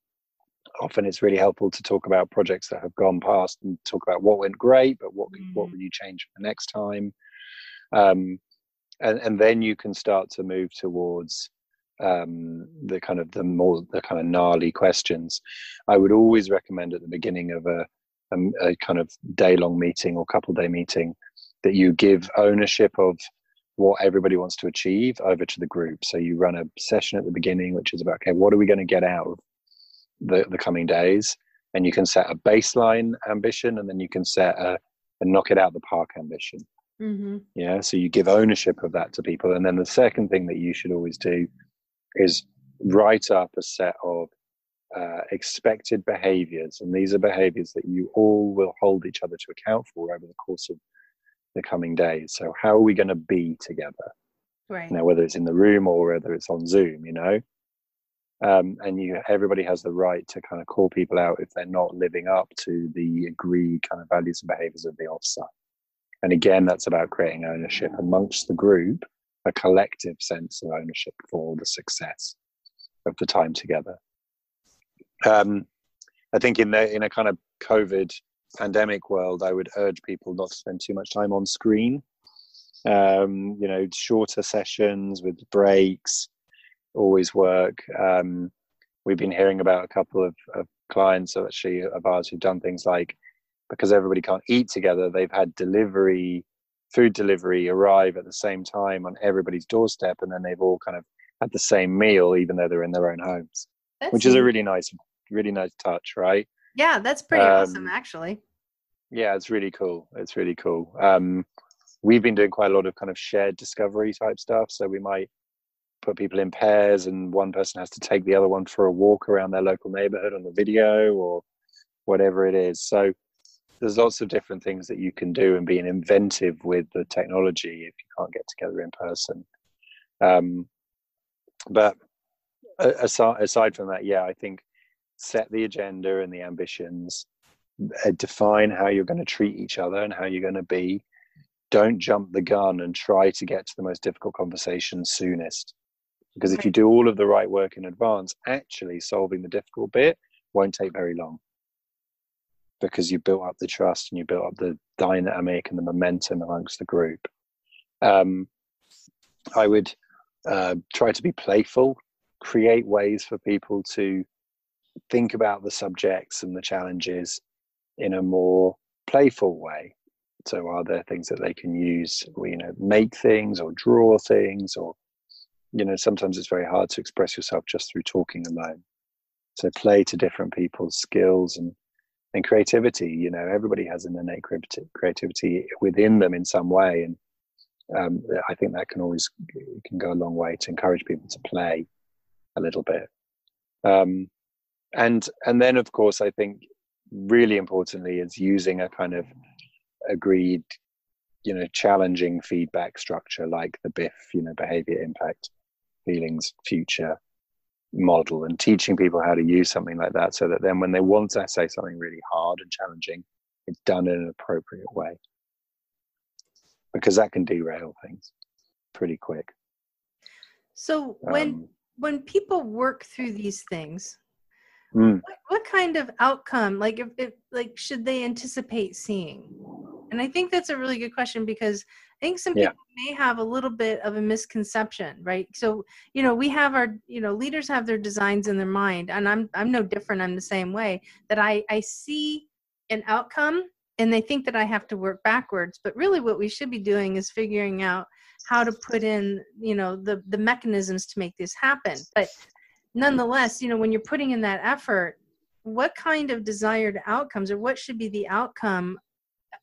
often it's really helpful to talk about projects that have gone past and talk about what went great, but what mm. what would you change for the next time? Um, and and then you can start to move towards um, the kind of the more the kind of gnarly questions. I would always recommend at the beginning of a a, a kind of day long meeting or couple day meeting that you give ownership of what everybody wants to achieve over to the group. So you run a session at the beginning, which is about okay, what are we going to get out of the, the coming days? And you can set a baseline ambition, and then you can set a, a knock it out the park ambition. Mm-hmm. Yeah, so you give ownership of that to people, and then the second thing that you should always do is write up a set of uh, expected behaviors, and these are behaviors that you all will hold each other to account for over the course of the coming days. So, how are we going to be together? Right. Now, whether it's in the room or whether it's on Zoom, you know, um, and you everybody has the right to kind of call people out if they're not living up to the agreed kind of values and behaviors of the officer. And again, that's about creating ownership amongst the group, a collective sense of ownership for the success of the time together. Um, I think in the in a kind of COVID pandemic world, I would urge people not to spend too much time on screen. Um, you know, shorter sessions with breaks always work. Um, we've been hearing about a couple of, of clients actually of ours who've done things like because everybody can't eat together, they've had delivery, food delivery arrive at the same time on everybody's doorstep, and then they've all kind of had the same meal, even though they're in their own homes, that's which is a really nice, really nice touch, right? Yeah, that's pretty um, awesome, actually. Yeah, it's really cool. It's really cool. Um, we've been doing quite a lot of kind of shared discovery type stuff, so we might put people in pairs, and one person has to take the other one for a walk around their local neighborhood on the video or whatever it is. So there's lots of different things that you can do and being inventive with the technology if you can't get together in person. Um, but aside, aside from that, yeah, I think set the agenda and the ambitions, uh, define how you're going to treat each other and how you're going to be. Don't jump the gun and try to get to the most difficult conversation soonest. Because if you do all of the right work in advance, actually solving the difficult bit won't take very long because you built up the trust and you built up the dynamic and the momentum amongst the group. Um, I would uh, try to be playful, create ways for people to think about the subjects and the challenges in a more playful way. So, are there things that they can use? You know, make things or draw things, or you know, sometimes it's very hard to express yourself just through talking alone. So, play to different people's skills and and creativity you know everybody has an innate creativity within them in some way and um, i think that can always can go a long way to encourage people to play a little bit um, and and then of course i think really importantly is using a kind of agreed you know challenging feedback structure like the BIFF you know behavior impact feelings future model and teaching people how to use something like that so that then when they want to say something really hard and challenging, it's done in an appropriate way. Because that can derail things pretty quick. So when um, when people work through these things, mm. what, what, kind of outcome, like if, if like should they anticipate seeing? And I think that's a really good question because I think some people yeah. may have a little bit of a misconception, right? So, you know, we have our, you know, leaders have their designs in their mind, and I'm I'm no different. I'm the same way that I I see an outcome and they think that I have to work backwards, but really what we should be doing is figuring out how to put in, you know, the the mechanisms to make this happen. But nonetheless, you know, when you're putting in that effort, what kind of desired outcomes or what should be the outcome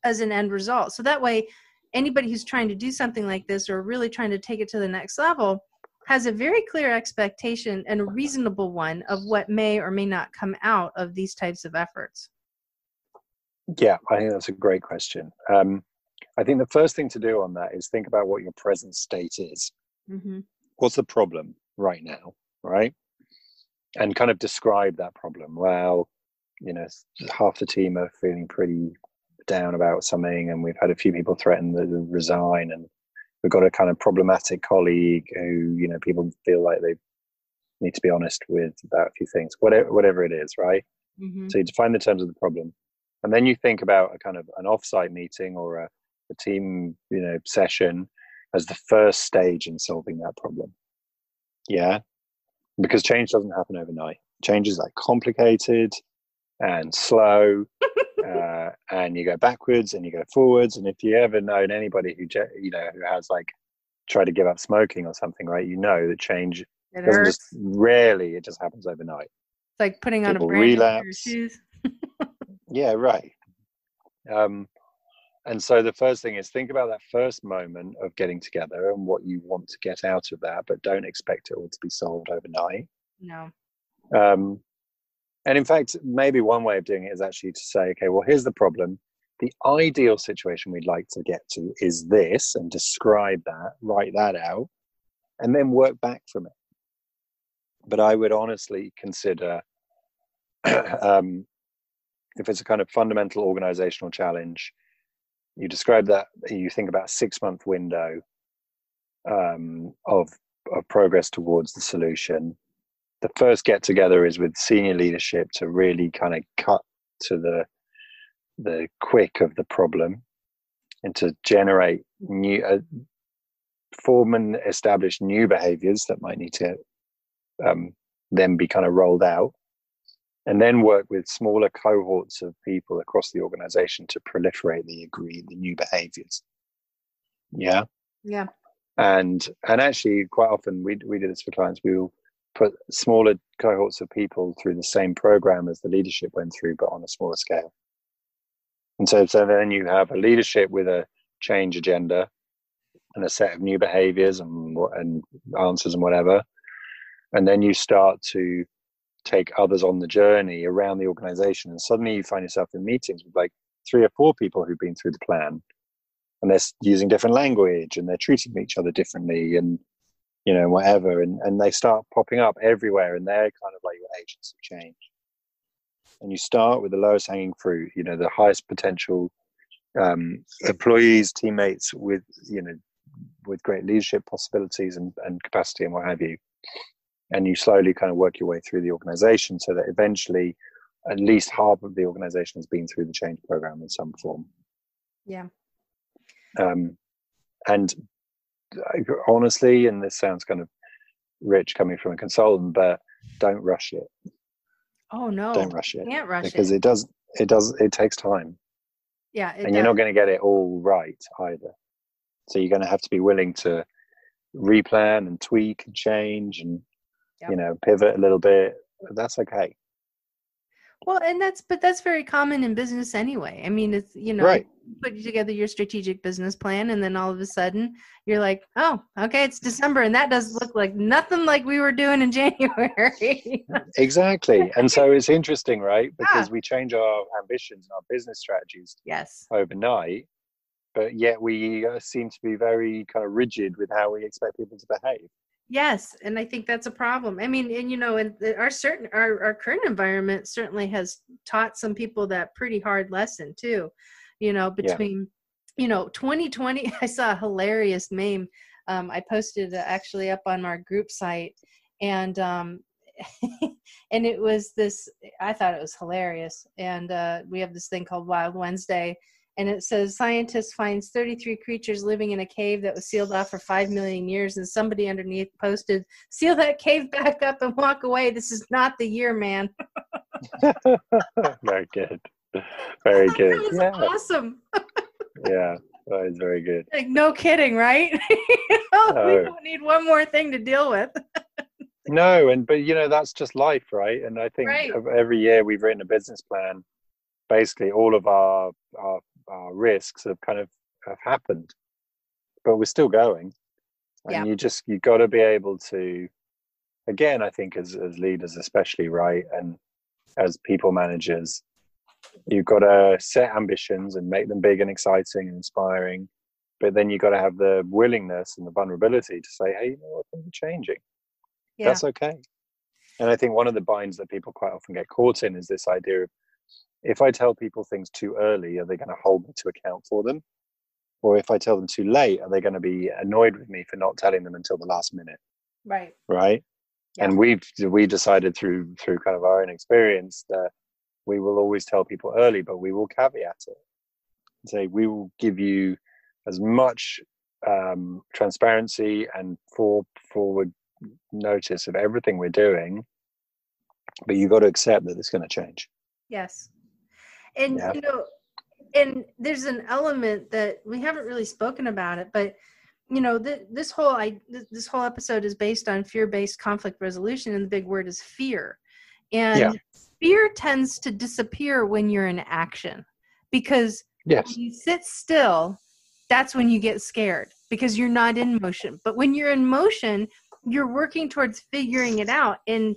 as an end result? So that way anybody who's trying to do something like this or really trying to take it to the next level has a very clear expectation and a reasonable one of what may or may not come out of these types of efforts? Yeah, I think that's a great question. Um, I think the first thing to do on that is think about what your present state is. Mm-hmm. What's the problem right now, right? And kind of describe that problem. Well, you know, half the team are feeling pretty down about something, and we've had a few people threaten to resign, and we've got a kind of problematic colleague who you know people feel like they need to be honest with about a few things, whatever whatever it is, right? Mm-hmm. So you define the terms of the problem, and then you think about a kind of an offsite meeting or a, a team, you know, session as the first stage in solving that problem. Yeah, because change doesn't happen overnight. Change is like complicated and slow, uh, and you go backwards and you go forwards. And if you ever known anybody who you know who has like tried to give up smoking or something, right? You know that change It doesn't hurts. just rarely it just happens overnight. It's like putting on a people brand new relapse. shoes. Yeah, right. Um, and so the first thing is think about that first moment of getting together and what you want to get out of that, but don't expect it all to be solved overnight. No. Um, and in fact, maybe one way of doing it is actually to say, okay, well, here's the problem. The ideal situation we'd like to get to is this, and describe that, write that out, and then work back from it. But I would honestly consider um, if it's a kind of fundamental organizational challenge, you describe that, you think about six month window um, of, of progress towards the solution. The first get together is with senior leadership to really kind of cut to the the quick of the problem and to generate new uh, form and establish new behaviors that might need to um, then be kind of rolled out and then work with smaller cohorts of people across the organization to proliferate the agreed the new behaviors. Yeah? Yeah. and and actually quite often we we do this for clients. We will put smaller cohorts of people through the same program as the leadership went through but on a smaller scale. And so so then you have a leadership with a change agenda and a set of new behaviors and and answers and whatever. And then you start to take others on the journey around the organization and suddenly you find yourself in meetings with like three or four people who've been through the plan and they're using different language and they're treating each other differently and you know whatever and, and they start popping up everywhere and they're kind of like your agents of change. And you start with the lowest hanging fruit you know the highest potential um, employees teammates with you know with great leadership possibilities and, and capacity and what have you and you slowly kind of work your way through the organization so that eventually at least half of the organization has been through the change program in some form Yeah. um, and honestly and this sounds kind of rich coming from a consultant but don't rush it Oh no. don't rush it Can't rush because it. it does it does it takes time Yeah. And you're not going to get it all right either so you're going to have to be willing to replan and tweak and change and Yep. you know pivot a little bit that's okay Well, and that's but that's very common in business anyway. I mean, it's you know, Right. you put together your strategic business plan, and then all of a sudden you're like, oh, okay, it's December, and that does look like nothing like we were doing in January. exactly and so it's interesting right Yeah. because we change our ambitions and our business strategies yes. overnight but yet we uh, seem to be very kind of rigid with how we expect people to behave Yes, and I think that's a problem. I mean, and you know, and our certain our, our current environment certainly has taught some people that pretty hard lesson too. You know, Yeah. between you know 2020, I saw a hilarious meme. Um, I posted actually up on our group site, and um, and it was this. I thought it was hilarious. And uh, we have this thing called Wild Wednesday, and it says scientists finds 33 creatures living in a cave that was sealed off for 5 million years and somebody underneath posted seal that cave back up and walk away. This is not the year man very good. Very that good. was yeah. awesome. Yeah that is very good. Like no kidding right? You know, we don't need one more thing to deal with. No and but you know that's just life right? And i think Right. every year we've written a business plan basically all of our our, our risks have kind of have happened but we're still going. And Yeah. you just you got to be able to again i think as as leaders especially right and as people managers you've got to set ambitions and make them big and exciting and inspiring but then you've got to have the willingness and the vulnerability to say hey you know what? Things are changing. Yeah. That's okay. And i think one of the binds that people quite often get caught in is this idea of if i tell people things too early are they going to hold me to account for them or if i tell them too late are they going to be annoyed with me for not telling them until the last minute right right Yeah. and we've we decided through through kind of our own experience that we will always tell people early, but we will caveat it. Say we will give you as much um, transparency and for forward notice of everything we're doing, but you've got to accept that it's going to change. Yes, and Yeah. you know, and there's an element that we haven't really spoken about it, but you know, th- this whole I th- this whole episode is based on fear-based conflict resolution, and the big word is fear, and Yeah. fear tends to disappear when you're in action because Yes. when you sit still that's when you get scared because you're not in motion but when you're in motion you're working towards figuring it out and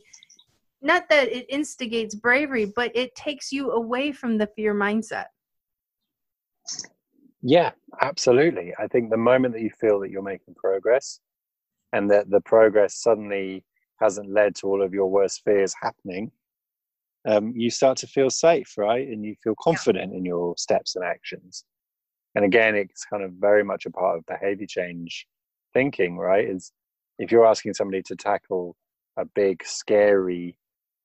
not that it instigates bravery but it takes you away from the fear mindset Yeah, absolutely. I think the moment that you feel that you're making progress and that the progress suddenly hasn't led to all of your worst fears happening, um, you start to feel safe, right? And you feel confident in your steps and actions. And again, it's kind of very much a part of behavior change thinking, right? Is if you're asking somebody to tackle a big, scary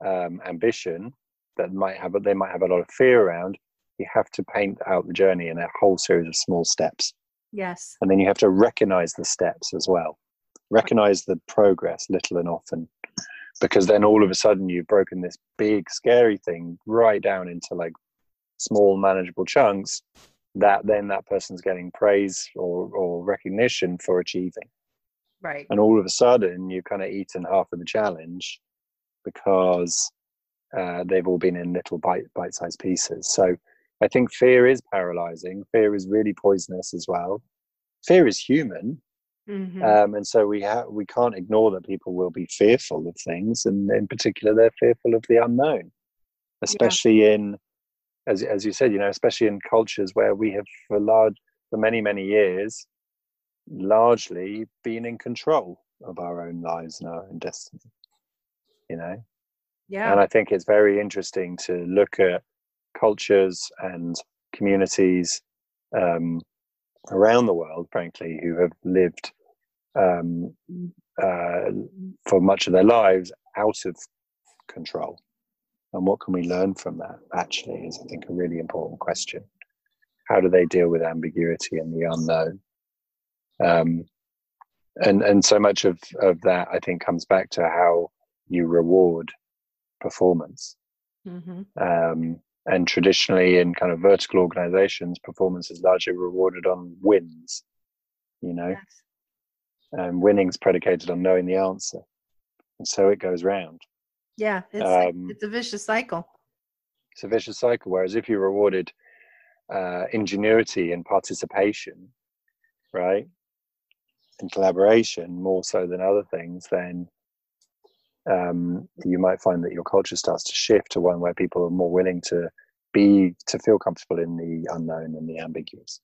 um, ambition that might have, they might have a lot of fear around, you have to paint out the journey in a whole series of small steps. Yes. And then you have to recognize the steps as well. Recognize the progress little and often because then all of a sudden you've broken this big scary thing right down into like small manageable chunks that then that person's getting praise or, or recognition for achieving. Right. And all of a sudden you've kind of eaten half of the challenge because uh, they've all been in little bite bite-sized pieces. So i think fear is paralyzing. Fear is really poisonous as well. Fear is human Mhm. um, and so we have we can't ignore that people will be fearful of things and in particular they're fearful of the unknown especially in as, as you said you know especially in cultures where we have for large for many many years largely been in control of our own lives and our own destiny you know? Yeah. And i think it's very interesting to look at cultures and communities um, around the world frankly who have lived um, uh, for much of their lives out of control. And what can we learn from that actually is i think a really important question. How do they deal with ambiguity and the unknown? Um, and and so much of of that i think comes back to how you reward performance. Hmm um, and traditionally in kind of vertical organizations performance is largely rewarded on wins you know? Yes. and winning's predicated on knowing the answer and so it goes round. Yeah it's Um, it's a vicious cycle. it's a vicious cycle whereas if you rewarded uh, ingenuity and participation right and collaboration more so than other things then um, you might find that your culture starts to shift to one where people are more willing to be to feel comfortable in the unknown and the ambiguous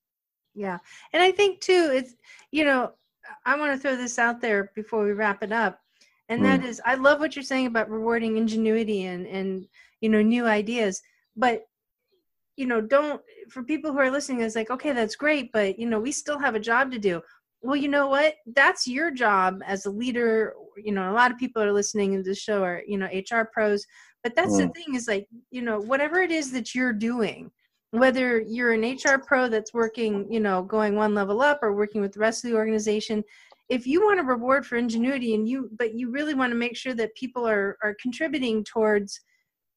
Yeah. And I think too, it's, you know, I want to throw this out there before we wrap it up. And that is, I love what you're saying about rewarding ingenuity and, and, you know, new ideas. But, you know, don't, for people who are listening, it's like, okay, that's great, but, you know, we still have a job to do. Well, you know what? That's your job as a leader. You know, a lot of people are listening in this show are, you know, HR pros. But that's the mm. thing is like, you know, whatever it is that you're doing, whether you're an HR pro that's working, you know, going one level up or working with the rest of the organization, if you want a reward for ingenuity and you but you really want to make sure that people are are contributing towards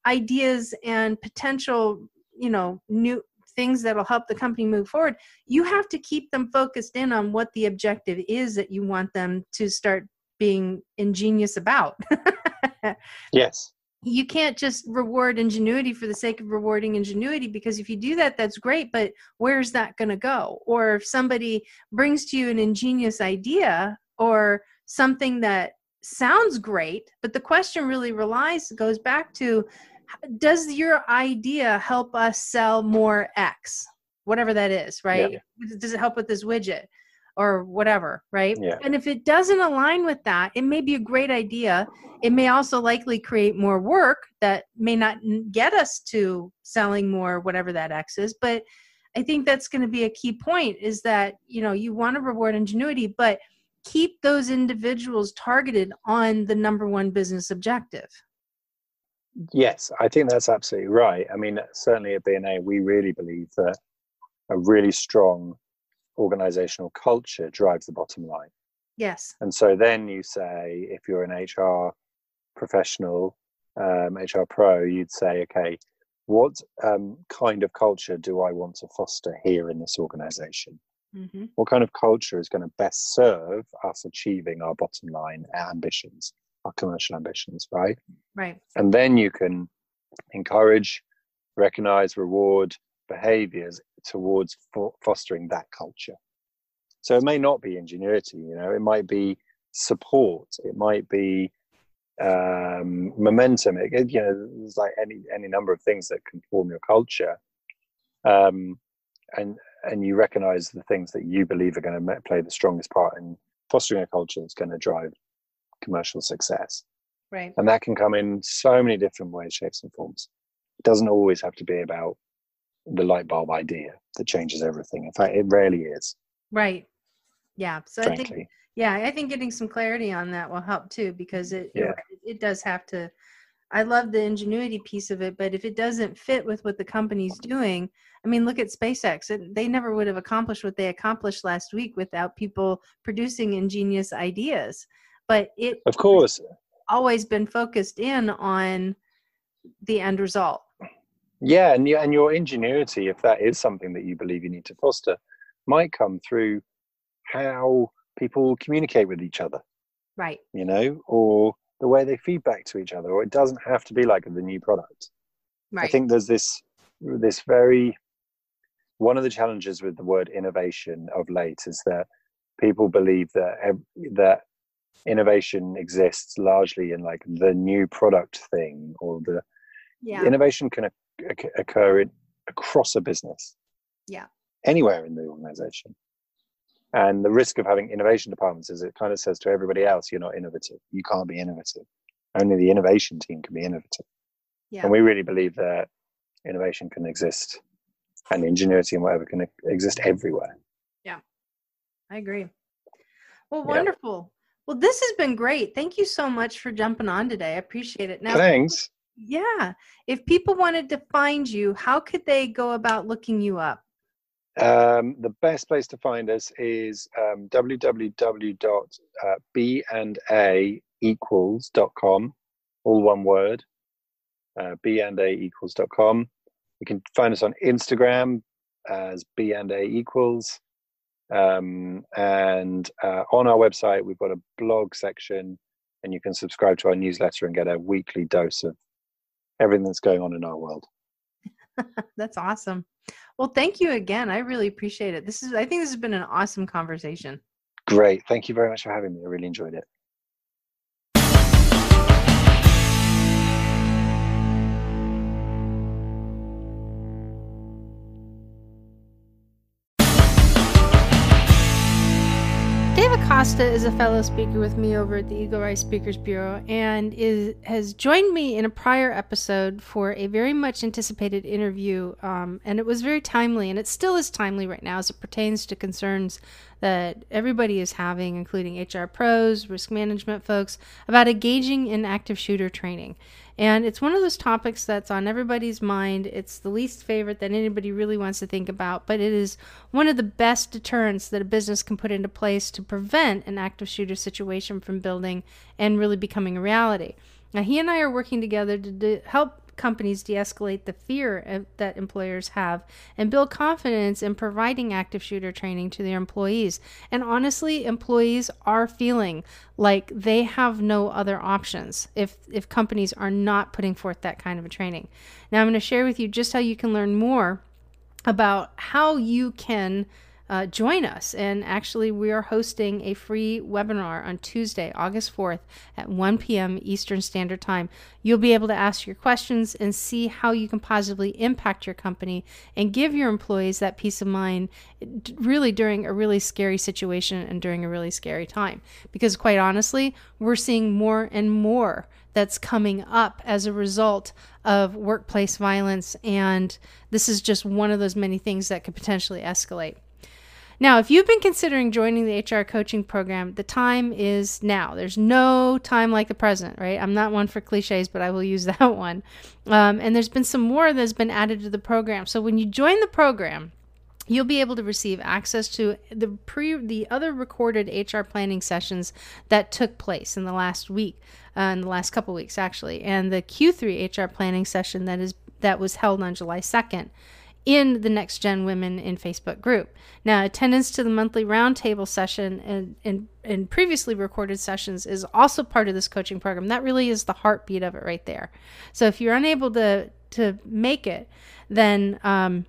ideas and potential, you know, new things that'll help the company move forward, you have to keep them focused in on what the objective is that you want them to start being ingenious about. yes you can't just reward ingenuity for the sake of rewarding ingenuity because if you do that that's great but where's that going to go or if somebody brings to you an ingenious idea or something that sounds great but the question really relies goes back to does your idea help us sell more x? Whatever that is right? Does it help with this widget or whatever right? Yeah. and if it doesn't align with that it may be a great idea. It may also likely create more work that may not get us to selling more whatever that x is but i think that's going to be a key point is that you know you want to reward ingenuity but keep those individuals targeted on the number one business objective Yes, I think that's absolutely right. I mean, certainly at BNA, we really believe that a really strong organizational culture drives the bottom line. Yes. And so then you say, if you're an HR professional, um, HR pro, you'd say, okay, what um, kind of culture do I want to foster here in this organization? Mm-hmm. What kind of culture is going to best serve us achieving our bottom line ambitions, our commercial ambitions, right? Right. And then you can encourage, recognize, reward behaviors towards fostering that culture. So it may not be ingenuity, you know, it might be support, it might be um, momentum. It, you know, there's like any any number of things that can form your culture, um, and and you recognize the things that you believe are going to play the strongest part in fostering a culture that's going to drive commercial success. Right. And that can come in so many different ways, shapes, and forms. It doesn't always have to be about the light bulb idea that changes everything. In fact, it rarely is. Right. Yeah. So frankly. I think yeah, I think getting some clarity on that will help too because it yeah. it, it does have to I love the ingenuity piece of it, but if it doesn't fit with what the company's doing, I mean, look at SpaceX. It, they never would have accomplished what they accomplished last week without people producing ingenious ideas. But it, of course, always been focused in on the end result. Yeah, and your, and your ingenuity, if that is something that you believe you need to foster, might come through how people communicate with each other. Right. You know, or the way they feedback to each other, or it doesn't have to be like the new product. Right. I think there's this this very one of the challenges with the word innovation of late is that people believe that that innovation exists largely in like the new product thing or the yeah. innovation can occur in, across a business. Yeah. Anywhere in the organization. And the risk of having innovation departments is it kind of says to everybody else, you're not innovative. You can't be innovative. Only the innovation team can be innovative. Yeah. And we really believe that innovation can exist and ingenuity and whatever can exist everywhere. Yeah. I agree. Well, wonderful. Well, this has been great. Thank you so much for jumping on today. I appreciate it. Now, thanks. Yeah. If people wanted to find you, how could they go about looking you up? Um, the best place to find us is um, www.bandaequals.com, all one word, uh, bandaequals.com. You can find us on Instagram as B and A equals. Um, and uh, on our website, we've got a blog section, and you can subscribe to our newsletter and get a weekly dose of everything that's going on in our world. that's awesome. Well, thank you again. I really appreciate it. This is I think this has been an awesome conversation. Great. Thank you very much for having me. I really enjoyed it. Acosta is a fellow speaker with me over at the Eagle Rise Speakers Bureau and is has joined me in a prior episode for a very much anticipated interview. Um, and it was very timely, and it still is timely right now as it pertains to concerns that everybody is having, including HR pros, risk management folks, about engaging in active shooter training. And it's one of those topics that's on everybody's mind. It's the least favorite that anybody really wants to think about, but it is one of the best deterrents that a business can put into place to prevent an active shooter situation from building and really becoming a reality. Now, he and I are working together to help companies de escalate the fear that employers have and build confidence in providing active shooter training to their employees. And honestly, employees are feeling like they have no other options if, if companies are not putting forth that kind of a training. Now, I'm going to share with you just how you can learn more about how you can uh, join us. And actually, we are hosting a free webinar on Tuesday, August 4th at 1 p.m. Eastern Standard Time. You'll be able to ask your questions and see how you can positively impact your company and give your employees that peace of mind really during a really scary situation and during a really scary time. Because, quite honestly, we're seeing more and more that's coming up as a result of workplace violence. And this is just one of those many things that could potentially escalate. Now, if you've been considering joining the HR coaching program, the time is now. There's no time like the present, right? I'm not one for cliches, but I will use that one. Um, and there's been some more that's been added to the program. So when you join the program, you'll be able to receive access to the pre the other recorded HR planning sessions that took place in the last week, uh, in the last couple weeks actually, and the Q3 HR planning session that is that was held on July 2nd in the Next Gen Women in Facebook group. Now, attendance to the monthly roundtable session and, and, and previously recorded sessions is also part of this coaching program. That really is the heartbeat of it right there. So if you're unable to to make it, then um,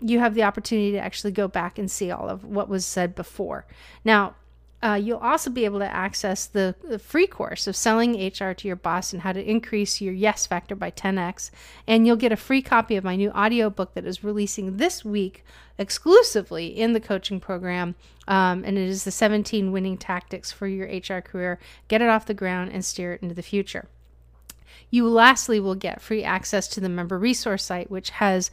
you have the opportunity to actually go back and see all of what was said before. Now, uh, you'll also be able to access the, the, free course of selling HR to your boss and how to increase your yes factor by 10x. And you'll get a free copy of my new audiobook that is releasing this week exclusively in the coaching program. Um, and it is the 17 winning tactics for your HR career. Get it off the ground and steer it into the future. You lastly will get free access to the member resource site, which has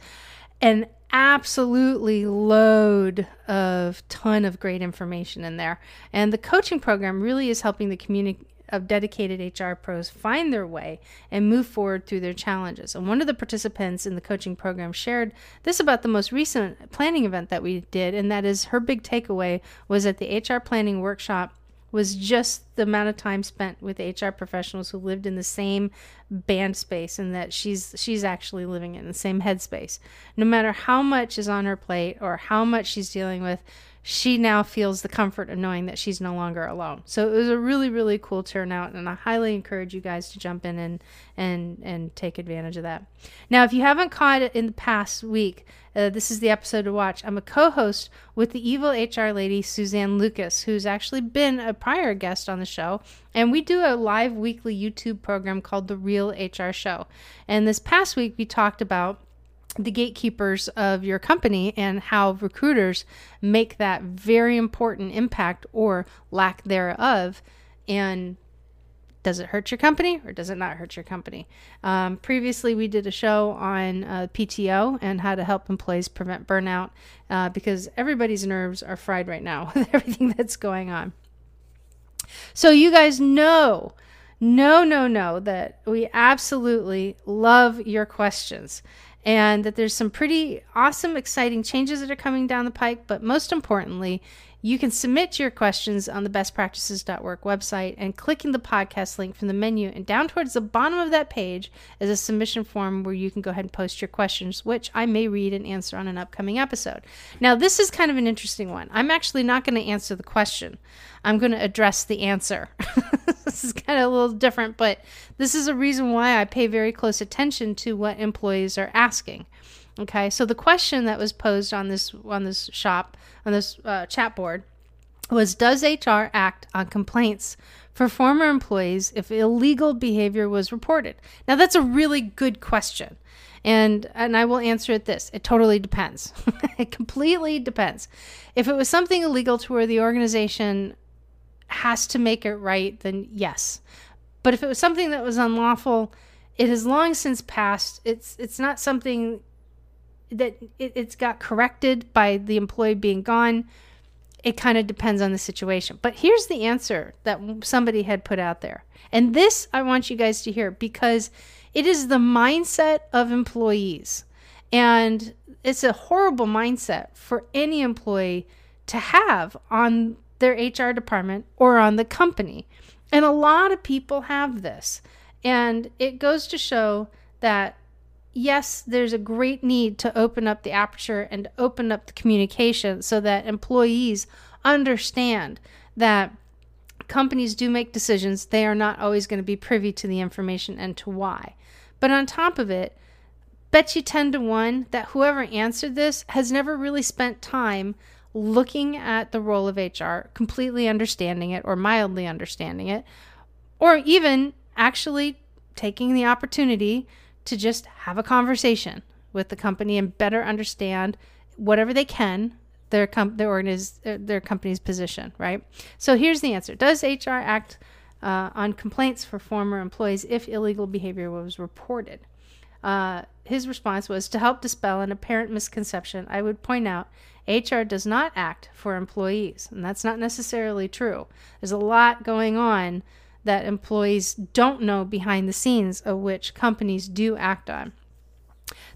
an absolutely load of ton of great information in there and the coaching program really is helping the community of dedicated HR pros find their way and move forward through their challenges. And one of the participants in the coaching program shared this about the most recent planning event that we did, and that is her big takeaway was at the HR planning workshop was just the amount of time spent with HR professionals who lived in the same band space and that she's she's actually living in the same headspace. No matter how much is on her plate or how much she's dealing with, she now feels the comfort of knowing that she's no longer alone. So it was a really, really cool turnout, and I highly encourage you guys to jump in and and and take advantage of that. Now, if you haven't caught it in the past week, uh, this is the episode to watch. I'm a co-host with the evil HR lady Suzanne Lucas, who's actually been a prior guest on the show, and we do a live weekly YouTube program called The Real HR Show. And this past week, we talked about the gatekeepers of your company and how recruiters make that very important impact or lack thereof. And does it hurt your company or does it not hurt your company? Um, previously, we did a show on uh, PTO and how to help employees prevent burnout uh, because everybody's nerves are fried right now with everything that's going on. So, you guys know, no, no, no, that we absolutely love your questions and that there's some pretty awesome, exciting changes that are coming down the pike. But most importantly, you can submit your questions on the bestpractices.work website and clicking the podcast link from the menu. And down towards the bottom of that page is a submission form where you can go ahead and post your questions, which I may read and answer on an upcoming episode. Now, this is kind of an interesting one. I'm actually not going to answer the question, I'm going to address the answer. this is kind of a little different, but this is a reason why I pay very close attention to what employees are asking. Okay, so the question that was posed on this on this shop on this uh, chat board was: Does HR act on complaints for former employees if illegal behavior was reported? Now that's a really good question, and and I will answer it this: It totally depends. it completely depends. If it was something illegal to where the organization has to make it right, then yes. But if it was something that was unlawful, it has long since passed. It's it's not something that it, it's got corrected by the employee being gone. It kind of depends on the situation. But here's the answer that somebody had put out there. And this I want you guys to hear because it is the mindset of employees. And it's a horrible mindset for any employee to have on their HR department or on the company. And a lot of people have this. And it goes to show that yes, there's a great need to open up the aperture and open up the communication so that employees understand that companies do make decisions. They are not always going to be privy to the information and to why. But on top of it, bet you 10 to 1 that whoever answered this has never really spent time looking at the role of HR, completely understanding it or mildly understanding it, or even actually taking the opportunity to just have a conversation with the company and better understand whatever they can their com- their organiz- their company's position, right? So here's the answer: Does HR act uh, on complaints for former employees if illegal behavior was reported? Uh, his response was to help dispel an apparent misconception. I would point out HR does not act for employees, and that's not necessarily true. There's a lot going on that employees don't know behind the scenes of which companies do act on.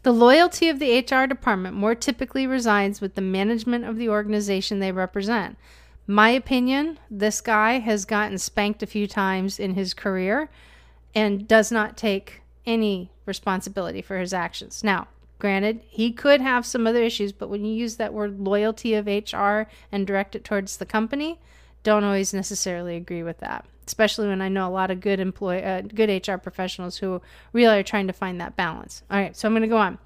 The loyalty of the HR department more typically resides with the management of the organization they represent. My opinion, this guy has gotten spanked a few times in his career and does not take any responsibility for his actions. Now, granted, he could have some other issues, but when you use that word loyalty of HR and direct it towards the company, don't always necessarily agree with that. Especially when I know a lot of good employee, uh, good HR professionals who really are trying to find that balance. All right, so I'm going to go on.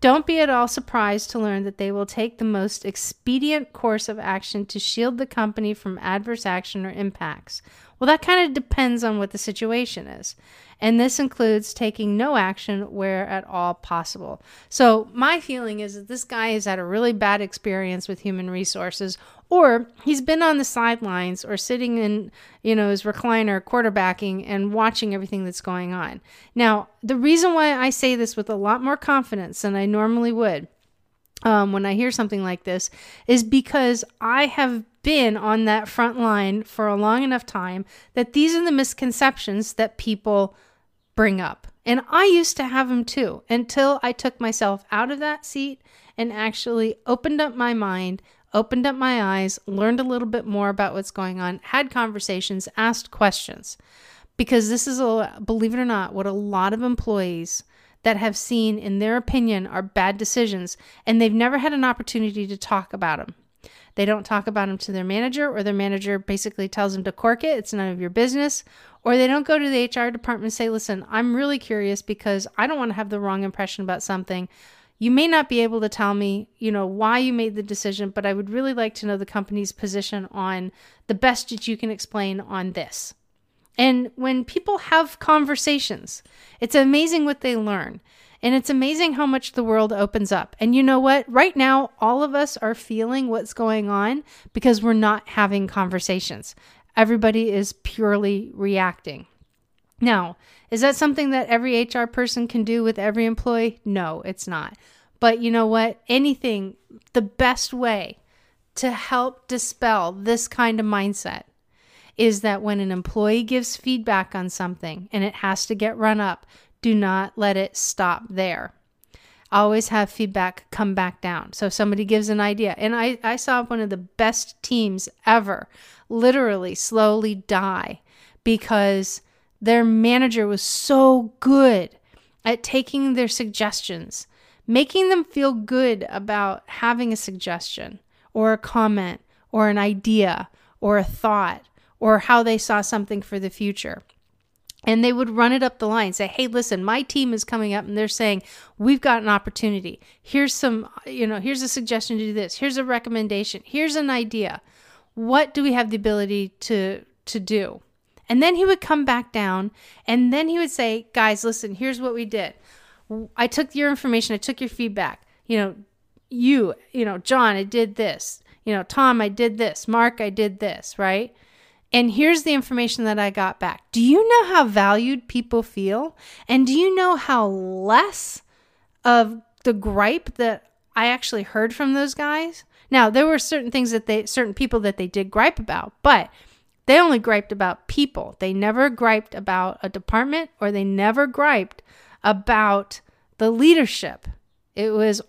Don't be at all surprised to learn that they will take the most expedient course of action to shield the company from adverse action or impacts. Well, that kind of depends on what the situation is. And this includes taking no action where at all possible. So, my feeling is that this guy has had a really bad experience with human resources, or he's been on the sidelines or sitting in, you know, his recliner quarterbacking and watching everything that's going on. Now, the reason why I say this with a lot more confidence than I normally would um, when I hear something like this is because I have been on that front line for a long enough time that these are the misconceptions that people bring up. And I used to have them too until I took myself out of that seat and actually opened up my mind, opened up my eyes, learned a little bit more about what's going on, had conversations, asked questions. Because this is, a, believe it or not, what a lot of employees that have seen, in their opinion, are bad decisions, and they've never had an opportunity to talk about them. They don't talk about them to their manager, or their manager basically tells them to cork it. It's none of your business. Or they don't go to the HR department and say, listen, I'm really curious because I don't want to have the wrong impression about something. You may not be able to tell me, you know, why you made the decision, but I would really like to know the company's position on the best that you can explain on this. And when people have conversations, it's amazing what they learn. And it's amazing how much the world opens up. And you know what? Right now, all of us are feeling what's going on because we're not having conversations. Everybody is purely reacting. Now, is that something that every HR person can do with every employee? No, it's not. But you know what? Anything, the best way to help dispel this kind of mindset is that when an employee gives feedback on something and it has to get run up, do not let it stop there. Always have feedback come back down. So somebody gives an idea, and I, I saw one of the best teams ever literally slowly die because their manager was so good at taking their suggestions, making them feel good about having a suggestion or a comment or an idea or a thought or how they saw something for the future. And they would run it up the line, say, hey, listen, my team is coming up and they're saying, we've got an opportunity. Here's some, you know, here's a suggestion to do this. Here's a recommendation. Here's an idea. What do we have the ability to, to do? And then he would come back down and then he would say, guys, listen, here's what we did. I took your information, I took your feedback. You know, you, you know, John, I did this. You know, Tom, I did this. Mark, I did this, right? And here's the information that I got back. Do you know how valued people feel? And do you know how less of the gripe that I actually heard from those guys? Now, there were certain things that they, certain people that they did gripe about, but they only griped about people. They never griped about a department or they never griped about the leadership. It was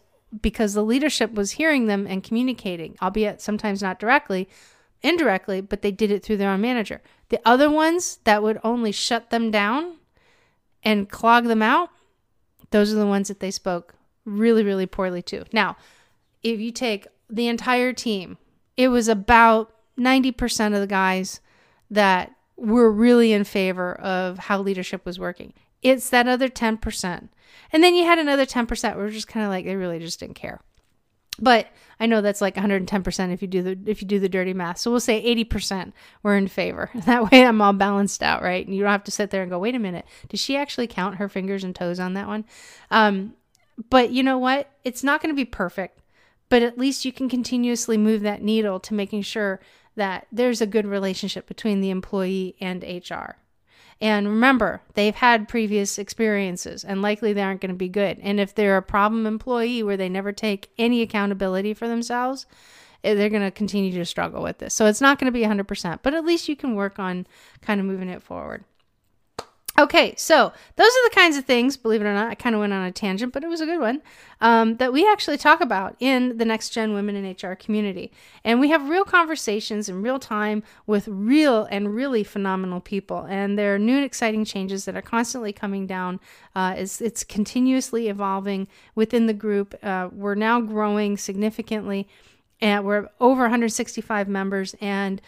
because the leadership was hearing them and communicating, albeit sometimes not directly, indirectly, but they did it through their own manager. The other ones that would only shut them down and clog them out, those are the ones that they spoke really, really poorly to. Now, if you take the entire team, it was about 90% of the guys that were really in favor of how leadership was working. It's that other 10%. And then you had another 10% were just kind of like they really just didn't care. But I know that's like 110% if you do the if you do the dirty math. So we'll say 80% were in favor. That way I'm all balanced out, right? And you don't have to sit there and go, "Wait a minute. Did she actually count her fingers and toes on that one?" Um, but you know what? It's not going to be perfect, but at least you can continuously move that needle to making sure that there's a good relationship between the employee and HR. And remember, they've had previous experiences and likely they aren't going to be good. And if they're a problem employee where they never take any accountability for themselves, eh, they're going to continue to struggle with this. So it's not going to be 100%, but at least you can work on kind of moving it forward. Okay, so those are the kinds of things, believe it or not, I kind of went on a tangent, but it was a good one, um, that we actually talk about in the Next Gen Women in HR community. And we have real conversations in real time with real and really phenomenal people. And there are new and exciting changes that are constantly coming down. Uh, it's, it's continuously evolving within the group. Uh, we're now growing significantly, and we're over 165 members. And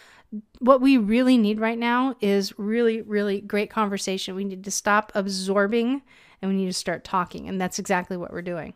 what we really need right now is really, really great conversation. We need to stop absorbing and we need to start talking. And that's exactly what we're doing.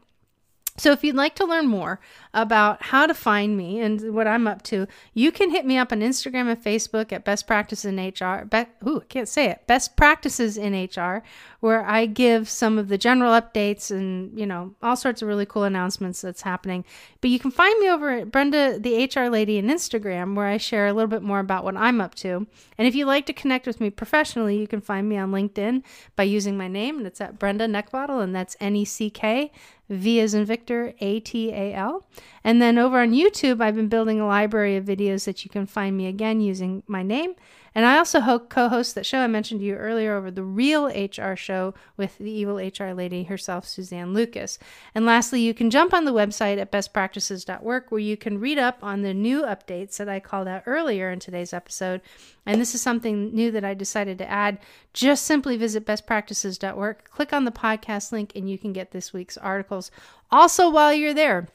So, if you'd like to learn more about how to find me and what I'm up to, you can hit me up on Instagram and Facebook at Best Practices in HR. Be- ooh, I can't say it. Best Practices in HR, where I give some of the general updates and you know all sorts of really cool announcements that's happening. But you can find me over at Brenda, the HR lady, on Instagram, where I share a little bit more about what I'm up to. And if you'd like to connect with me professionally, you can find me on LinkedIn by using my name, and it's at Brenda Neckvatal, and that's N E C K V as in Victor, A T A L. And then over on YouTube, I've been building a library of videos that you can find me again using my name. And I also co host that show I mentioned to you earlier over the Real HR show with the evil HR lady herself, Suzanne Lucas. And lastly, you can jump on the website at bestpractices.work where you can read up on the new updates that I called out earlier in today's episode. And this is something new that I decided to add. Just simply visit bestpractices.work, click on the podcast link, and you can get this week's articles. Also, while you're there,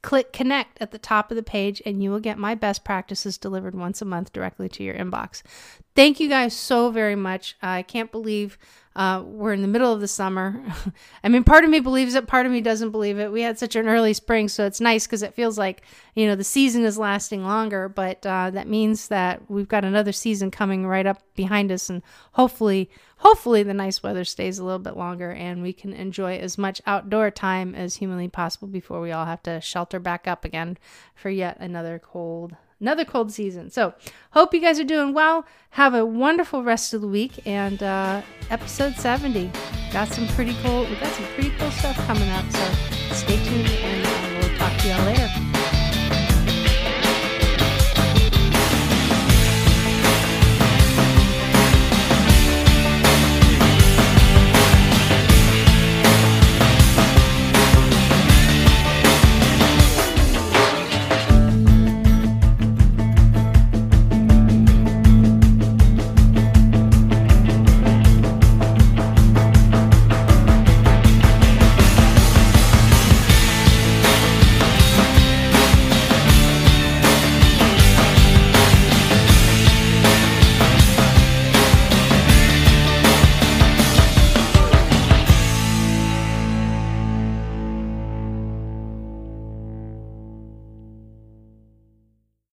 Click connect at the top of the page, and you will get my best practices delivered once a month directly to your inbox. Thank you guys so very much. I can't believe uh, we're in the middle of the summer. I mean, part of me believes it, part of me doesn't believe it. We had such an early spring, so it's nice because it feels like, you know, the season is lasting longer, but uh, that means that we've got another season coming right up behind us, and hopefully, hopefully the nice weather stays a little bit longer and we can enjoy as much outdoor time as humanly possible before we all have to shelter back up again for yet another cold another cold season. So, hope you guys are doing well. Have a wonderful rest of the week. And uh, episode 70 got some pretty cool. We got some pretty cool stuff coming up. So, stay tuned, and we'll talk to y'all later.